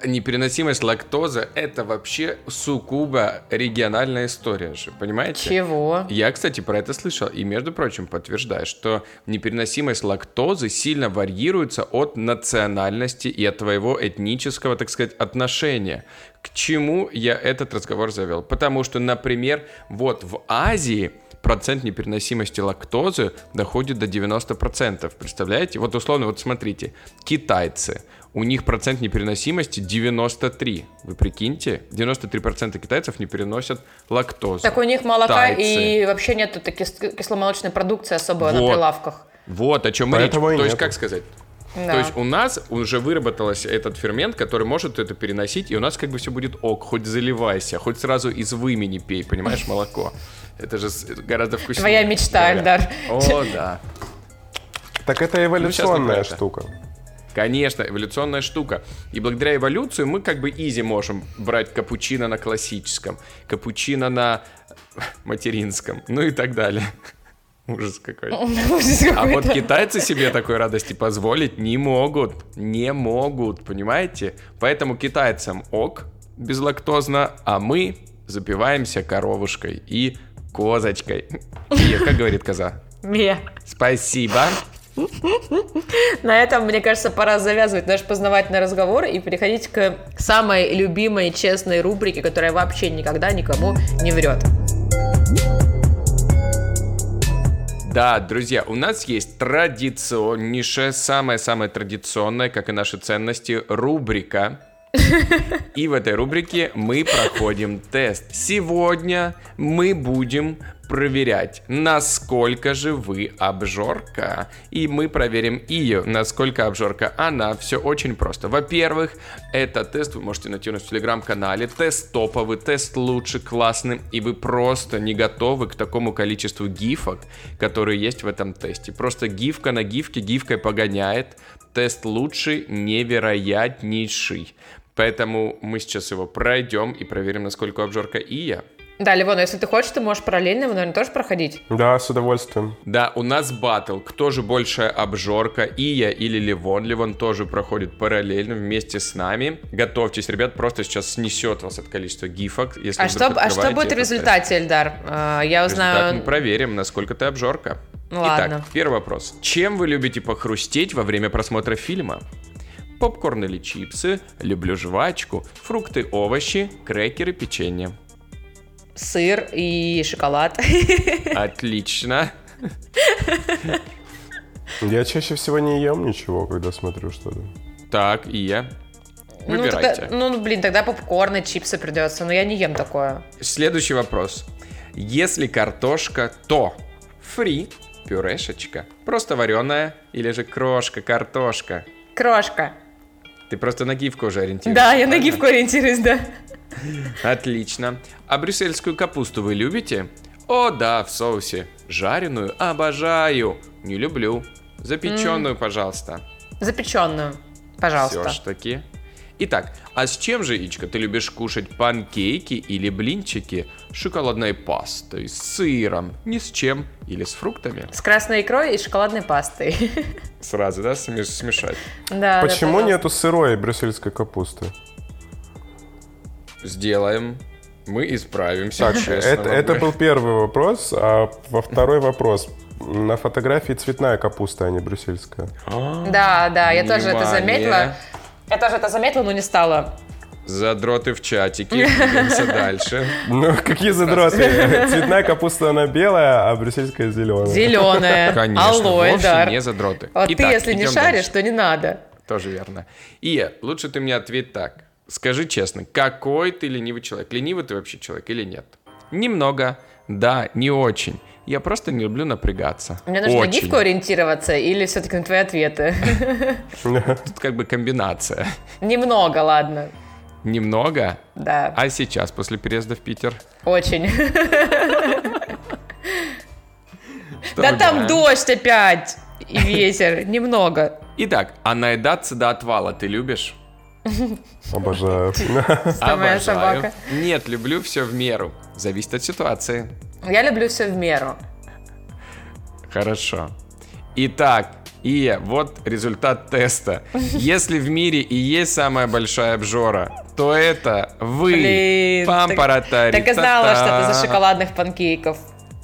непереносимость лактозы это вообще сукубо региональная история же, понимаете? Чего? Я, кстати, про это слышал. И, между прочим, подтверждаю, что непереносимость лактозы сильно варьируется от национальности и от твоего этнического, так сказать, отношения. К чему я этот разговор завел? Потому что, например, вот в Азии процент непереносимости лактозы доходит до 90%. Представляете? Вот условно, вот смотрите, китайцы, у них процент непереносимости 93. Вы прикиньте, 93% китайцев не переносят лактозу. Так у них молока Тайцы. и вообще нету такой кис- кисломолочной продукции особо на Вот. прилавках. Вот о чем Поэтому речь. То есть, как сказать? Да. То есть у нас уже выработался этот фермент, который может это переносить, и у нас как бы все будет ок, хоть заливайся, хоть сразу из вымени пей, понимаешь, молоко. Это же гораздо вкуснее. Твоя мечта, Эльдар. О, да. Так это Ну, эволюционная это. Конечно, эволюционная штука. И благодаря эволюции мы как бы изи можем брать капучино на классическом, капучино на [laughs] материнском, ну и так далее. [laughs] Ужас какой. [laughs] Ужас А вот китайцы себе такой радости позволить не могут. Не могут, понимаете? Поэтому китайцам ок безлактозно, а мы запиваемся коровушкой и козочкой. И, как говорит коза. Мия. Спасибо. [laughs] На этом, мне кажется, пора завязывать наш познавательный разговор и переходить к самой любимой честной рубрике, которая вообще никогда никому не врет. Да, друзья, у нас есть традиционнейшая, самая-самая традиционная, как и наши ценности, рубрика. [laughs] И в этой рубрике мы проходим тест. Сегодня мы будем проверять, насколько же вы обжорка. И мы проверим ее, насколько обжорка она. Все очень просто. Во-первых, этот тест вы можете найти у нас в телеграм-канале. Тест топовый, тест лучше, классный. И вы просто не готовы к такому количеству гифок, которые есть в этом тесте. Просто гифка на гифке гифкой погоняет. Тест лучший, невероятнейший. Поэтому мы сейчас его пройдем и проверим, насколько обжорка и я. Да, Ливон, если ты хочешь, ты можешь параллельно, его, наверное, тоже проходить. Да, с удовольствием. Да, у нас батл. Кто же большая обжорка, Ия или Ливон? Ливон тоже проходит параллельно вместе с нами. Готовьтесь, ребят, просто сейчас снесет вас от количества гифок. Если А что, а что будет в результате, Эльдар? А, Я Результат мы узнаю... проверим, насколько ты обжорка. Ну ладно. Итак, первый вопрос. Чем вы любите похрустеть во время просмотра фильма? Попкорн или чипсы? Люблю жвачку. Фрукты, овощи, крекеры, печенье. Сыр и шоколад. [laughs] Отлично. Я чаще всего не ем ничего, когда смотрю что-то. Так, Ия. Ну, Выбирайте. тогда, ну, блин, тогда попкорн и чипсы придется, но я не ем такое. Следующий вопрос. Если картошка, то фри, пюрешечка, просто вареная или же крошка, картошка? Крошка. Ты просто на гифку уже ориентируешься. Да, я на правильно? гифку ориентируюсь, да. Отлично. А брюссельскую капусту вы любите? О, да, в соусе. Жареную обожаю. Не люблю. Запеченную, пожалуйста. Запеченную, пожалуйста. Все ж таки. Итак, а с чем же, Ичка, ты любишь кушать панкейки или блинчики? С шоколадной пастой, с сыром, ни с чем, или с фруктами? С красной икрой и шоколадной пастой. Сразу, да, смеш- смешать? Да, да, Почему пожалуйста. нету сырой брюссельской капусты? Сделаем. Мы исправимся. Так, честно это, это был первый вопрос, а во второй вопрос. На фотографии цветная капуста, а не брюссельская. Да, да, я тоже это заметила. Я тоже это заметила, но не стала Задроты в чатике. Двигаемся [laughs] дальше. Ну, какие задроты? Цветная капуста, она белая, а брюссельская зеленая. Зеленая. Конечно, Эльдар. не задроты. Вот ты, если не шаришь, то не надо. Тоже верно. И лучше ты мне ответь так. Скажи честно, какой ты ленивый человек? Ленивый ты вообще человек или нет? Немного. Да, не очень. Я просто не люблю напрягаться. Мне нужно на Очень. гифку ориентироваться или все-таки на твои ответы? [laughs] Тут как бы комбинация. Немного, ладно. Немного. Да, А сейчас, после переезда в Питер? очень. Да там дождь опять и ветер. Немного. Итак, а наедаться до отвала ты любишь? Обожаю. Самая собака. Нет, люблю все в меру. Зависит от ситуации. Я люблю все в меру. Хорошо. Итак, и вот результат теста. [laughs] Если в мире и есть самая большая обжора, то это вы. Блин, так, Пам-паратари, так и знала, что это за шоколадных панкейков.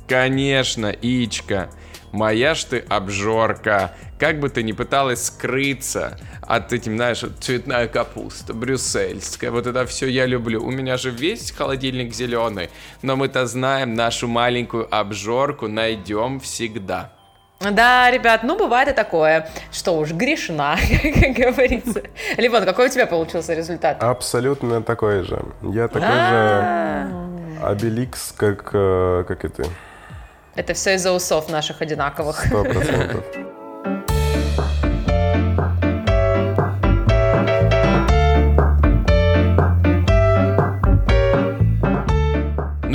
Конечно, Ичка. Моя ж ты обжорка. Как бы ты ни пыталась скрыться от этим, знаешь, цветная капуста, брюссельская, вот это все я люблю. У меня же весь холодильник зеленый, но мы-то знаем, нашу маленькую обжорку найдем всегда. Да, ребят, ну бывает и такое. Что уж, грешна, [laughs] как говорится. Ливон, какой у тебя получился результат? Абсолютно такой же. Я такой же А, обеликс, как, э, как и ты. Это все из-за усов наших одинаковых. Сто процентов.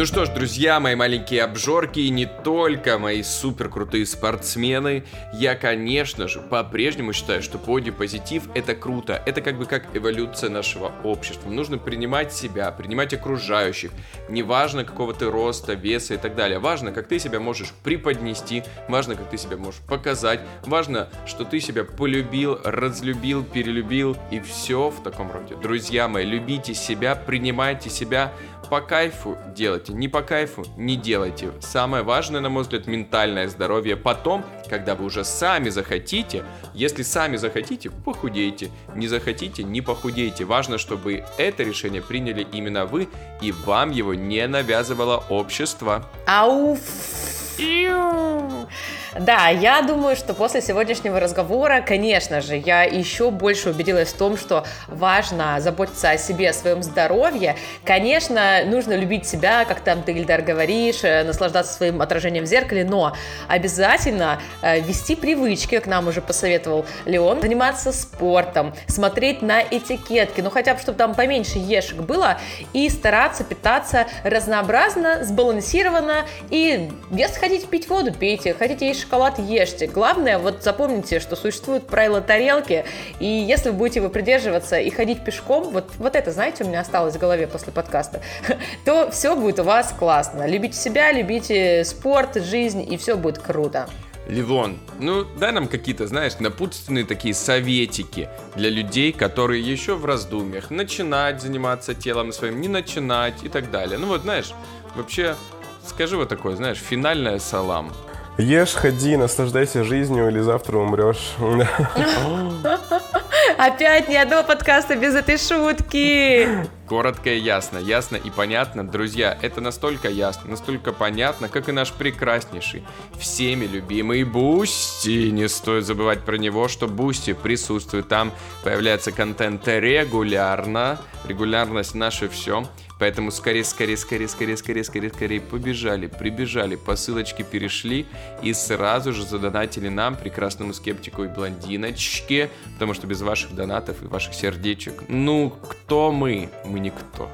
Ну что ж, друзья, мои маленькие обжорки и не только мои супер крутые спортсмены, я, конечно же, по-прежнему считаю, что позитив это круто. Это как бы как эволюция нашего общества. Нужно принимать себя, принимать окружающих. Неважно какого ты роста, веса и так далее. Важно, как ты себя можешь преподнести, важно, как ты себя можешь показать, важно, что ты себя полюбил, разлюбил, перелюбил и все в таком роде. Друзья мои, любите себя, принимайте себя, по кайфу делайте, не по кайфу не делайте. Самое важное, на мой взгляд, ментальное здоровье. Потом, когда вы уже сами захотите, если сами захотите, похудейте. Не захотите, не похудейте. Важно, чтобы это решение приняли именно вы, и вам его не навязывало общество. Ауф. Да, я думаю, что после сегодняшнего разговора, конечно же, я еще больше убедилась в том, что важно заботиться о себе, о своем здоровье. Конечно, нужно любить себя, как там ты, Ильдар, говоришь, э, наслаждаться своим отражением в зеркале, но обязательно э, вести привычки, как нам уже посоветовал Леон, заниматься спортом, смотреть на этикетки, ну хотя бы, чтобы там поменьше ешек было, и стараться питаться разнообразно, сбалансированно, и если хотите пить воду, пейте, хотите есть шоколад, ешьте. Главное, вот запомните, что существуют правила тарелки, и если вы будете его придерживаться и ходить пешком, вот, вот это, знаете, у меня осталось в голове после подкаста, [laughs] то все будет у вас классно. Любите себя, любите спорт, жизнь, и все будет круто. Ливон, ну дай нам какие-то, знаешь, напутственные такие советики для людей, которые еще в раздумьях, начинать заниматься телом своим, не начинать и так далее. Ну вот, знаешь, вообще, скажи вот такое, знаешь, финальное слово. Ешь, ходи, наслаждайся жизнью, или завтра умрешь. [laughs] Опять ни одного подкаста без этой шутки. Коротко и ясно, ясно и понятно. Друзья, это настолько ясно, настолько понятно, как и наш прекраснейший, всеми любимый Бусти. Не стоит забывать про него, что Бусти присутствует там, появляется контент регулярно. Регулярность наше все. Поэтому скорее, скорее, скорее, скорее, скорее, скорее, скорее побежали, прибежали, по ссылочке перешли и сразу же задонатили нам, прекрасному скептику и блондиночке, потому что без ваших донатов и ваших сердечек, ну, кто мы? Мы никто.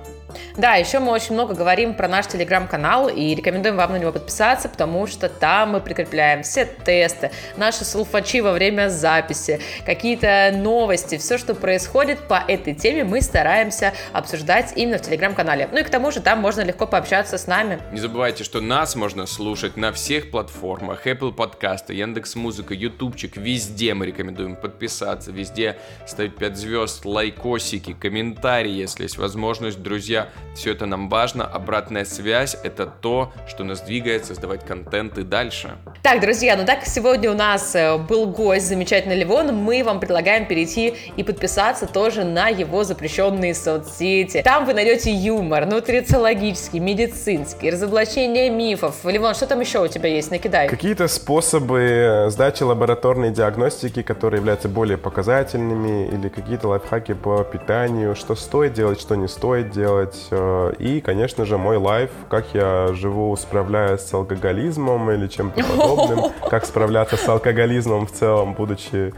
Да, еще мы очень много говорим про наш телеграм-канал и рекомендуем вам на него подписаться, потому что там мы прикрепляем все тесты, наши слуфачи во время записи, какие-то новости, все, что происходит по этой теме, мы стараемся обсуждать именно в телеграм-канале. Ну и к тому же там можно легко пообщаться с нами. Не забывайте, что нас можно слушать на всех платформах. Apple подкасты, Яндекс Музыка, Ютубчик. Везде мы рекомендуем подписаться. Везде ставить 5 звезд, лайкосики, комментарии, если есть возможность. Друзья, Все это нам важно. Обратная связь — это то, что нас двигает создавать контент и дальше. Так, друзья, ну так сегодня у нас э, был гость, замечательный Ливон. Мы вам предлагаем перейти и подписаться тоже на его запрещенные соцсети. Там вы найдете юмор, нутрициологический, медицинский, разоблачение мифов. Ливон, что там еще у тебя есть? Накидай. Какие-то способы сдачи лабораторной диагностики, которые являются более показательными, или какие-то лайфхаки по питанию, что стоит делать, что не стоит делать. Э, и, конечно же, мой лайф, как я живу, справляясь с алкоголизмом или чем-то [laughs] подобным, как справляться с алкоголизмом в целом, будучи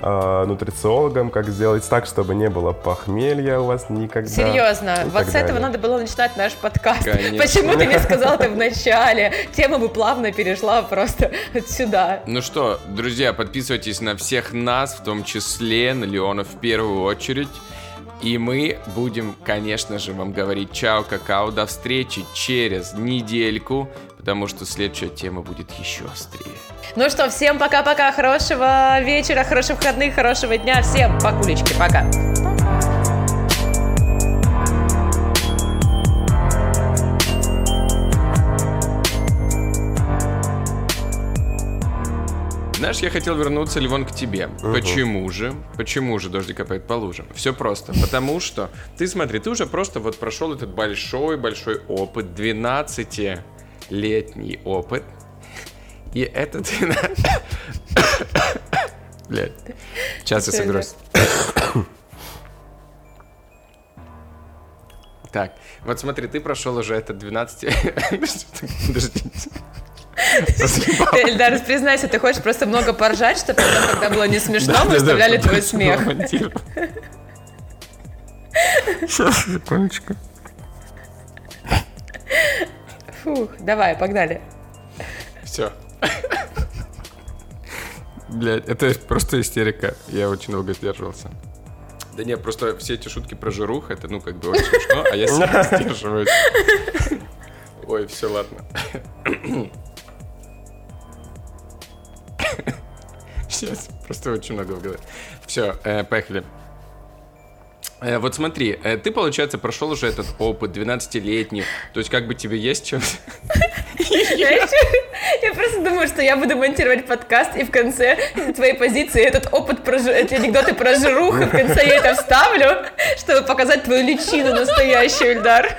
э, нутрициологом, как сделать так, чтобы не было похмелья у вас никогда. Серьезно, вот с этого далее. надо было начинать наш подкаст. Конечно. Почему ты не сказал это в начале? Тема бы плавно перешла просто сюда. Ну что, друзья, подписывайтесь на всех нас, в том числе на Леона в первую очередь. И мы будем, конечно же, вам говорить чао, какао, до встречи через недельку, потому что следующая тема будет еще острее. Ну что, всем пока-пока, хорошего вечера, хороших выходных, хорошего дня. Всем покулечки, пока. Знаешь, я хотел вернуться, Ливон, к тебе. Почему же? Почему же дождик капает по лужам? Все просто. Потому что, ты смотри, ты уже просто вот прошел этот большой-большой опыт, 12-летний опыт. И это 12... [coughs] Блядь. Сейчас я соберусь. Так, вот смотри, ты прошел уже этот 12... Подождите. Ты, Эльдар, признайся, ты хочешь просто много поржать, чтобы потом, когда было не смешно, мы вставляли твой смех. Сейчас, [laughs] секундочку. Фух, давай, погнали. Все. Блять, это просто истерика. Я очень долго сдерживался. Да нет, просто все эти шутки про жирух, это, ну, как бы очень смешно, а я себя [laughs] сдерживаюсь. Ой, все, ладно. [laughs] Сейчас, просто очень много в голове. Все, поехали. Э, Вот смотри, э, ты, получается, прошел уже этот опыт 12-летний, то есть как бы тебе есть чем... Я просто думаю, что я буду монтировать подкаст, и в конце твоей позиции этот опыт, эти анекдоты про жируху, в конце я это вставлю, чтобы показать твою личину настоящую, Ильдар.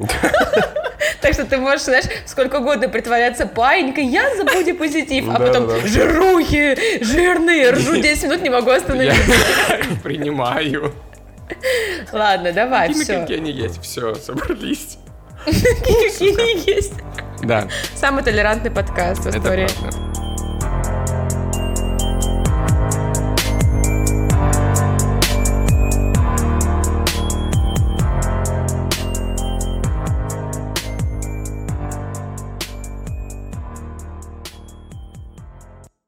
[laughs] Так что ты можешь, знаешь, сколько угодно притворяться паинькой, я за позитив, а потом жирухи, жирные, ржу 10 минут, не могу остановиться. [laughs] принимаю. Ладно, давай, все. какие они есть. Все, собрались. Какие они есть. Да, Самый толерантный подкаст в истории.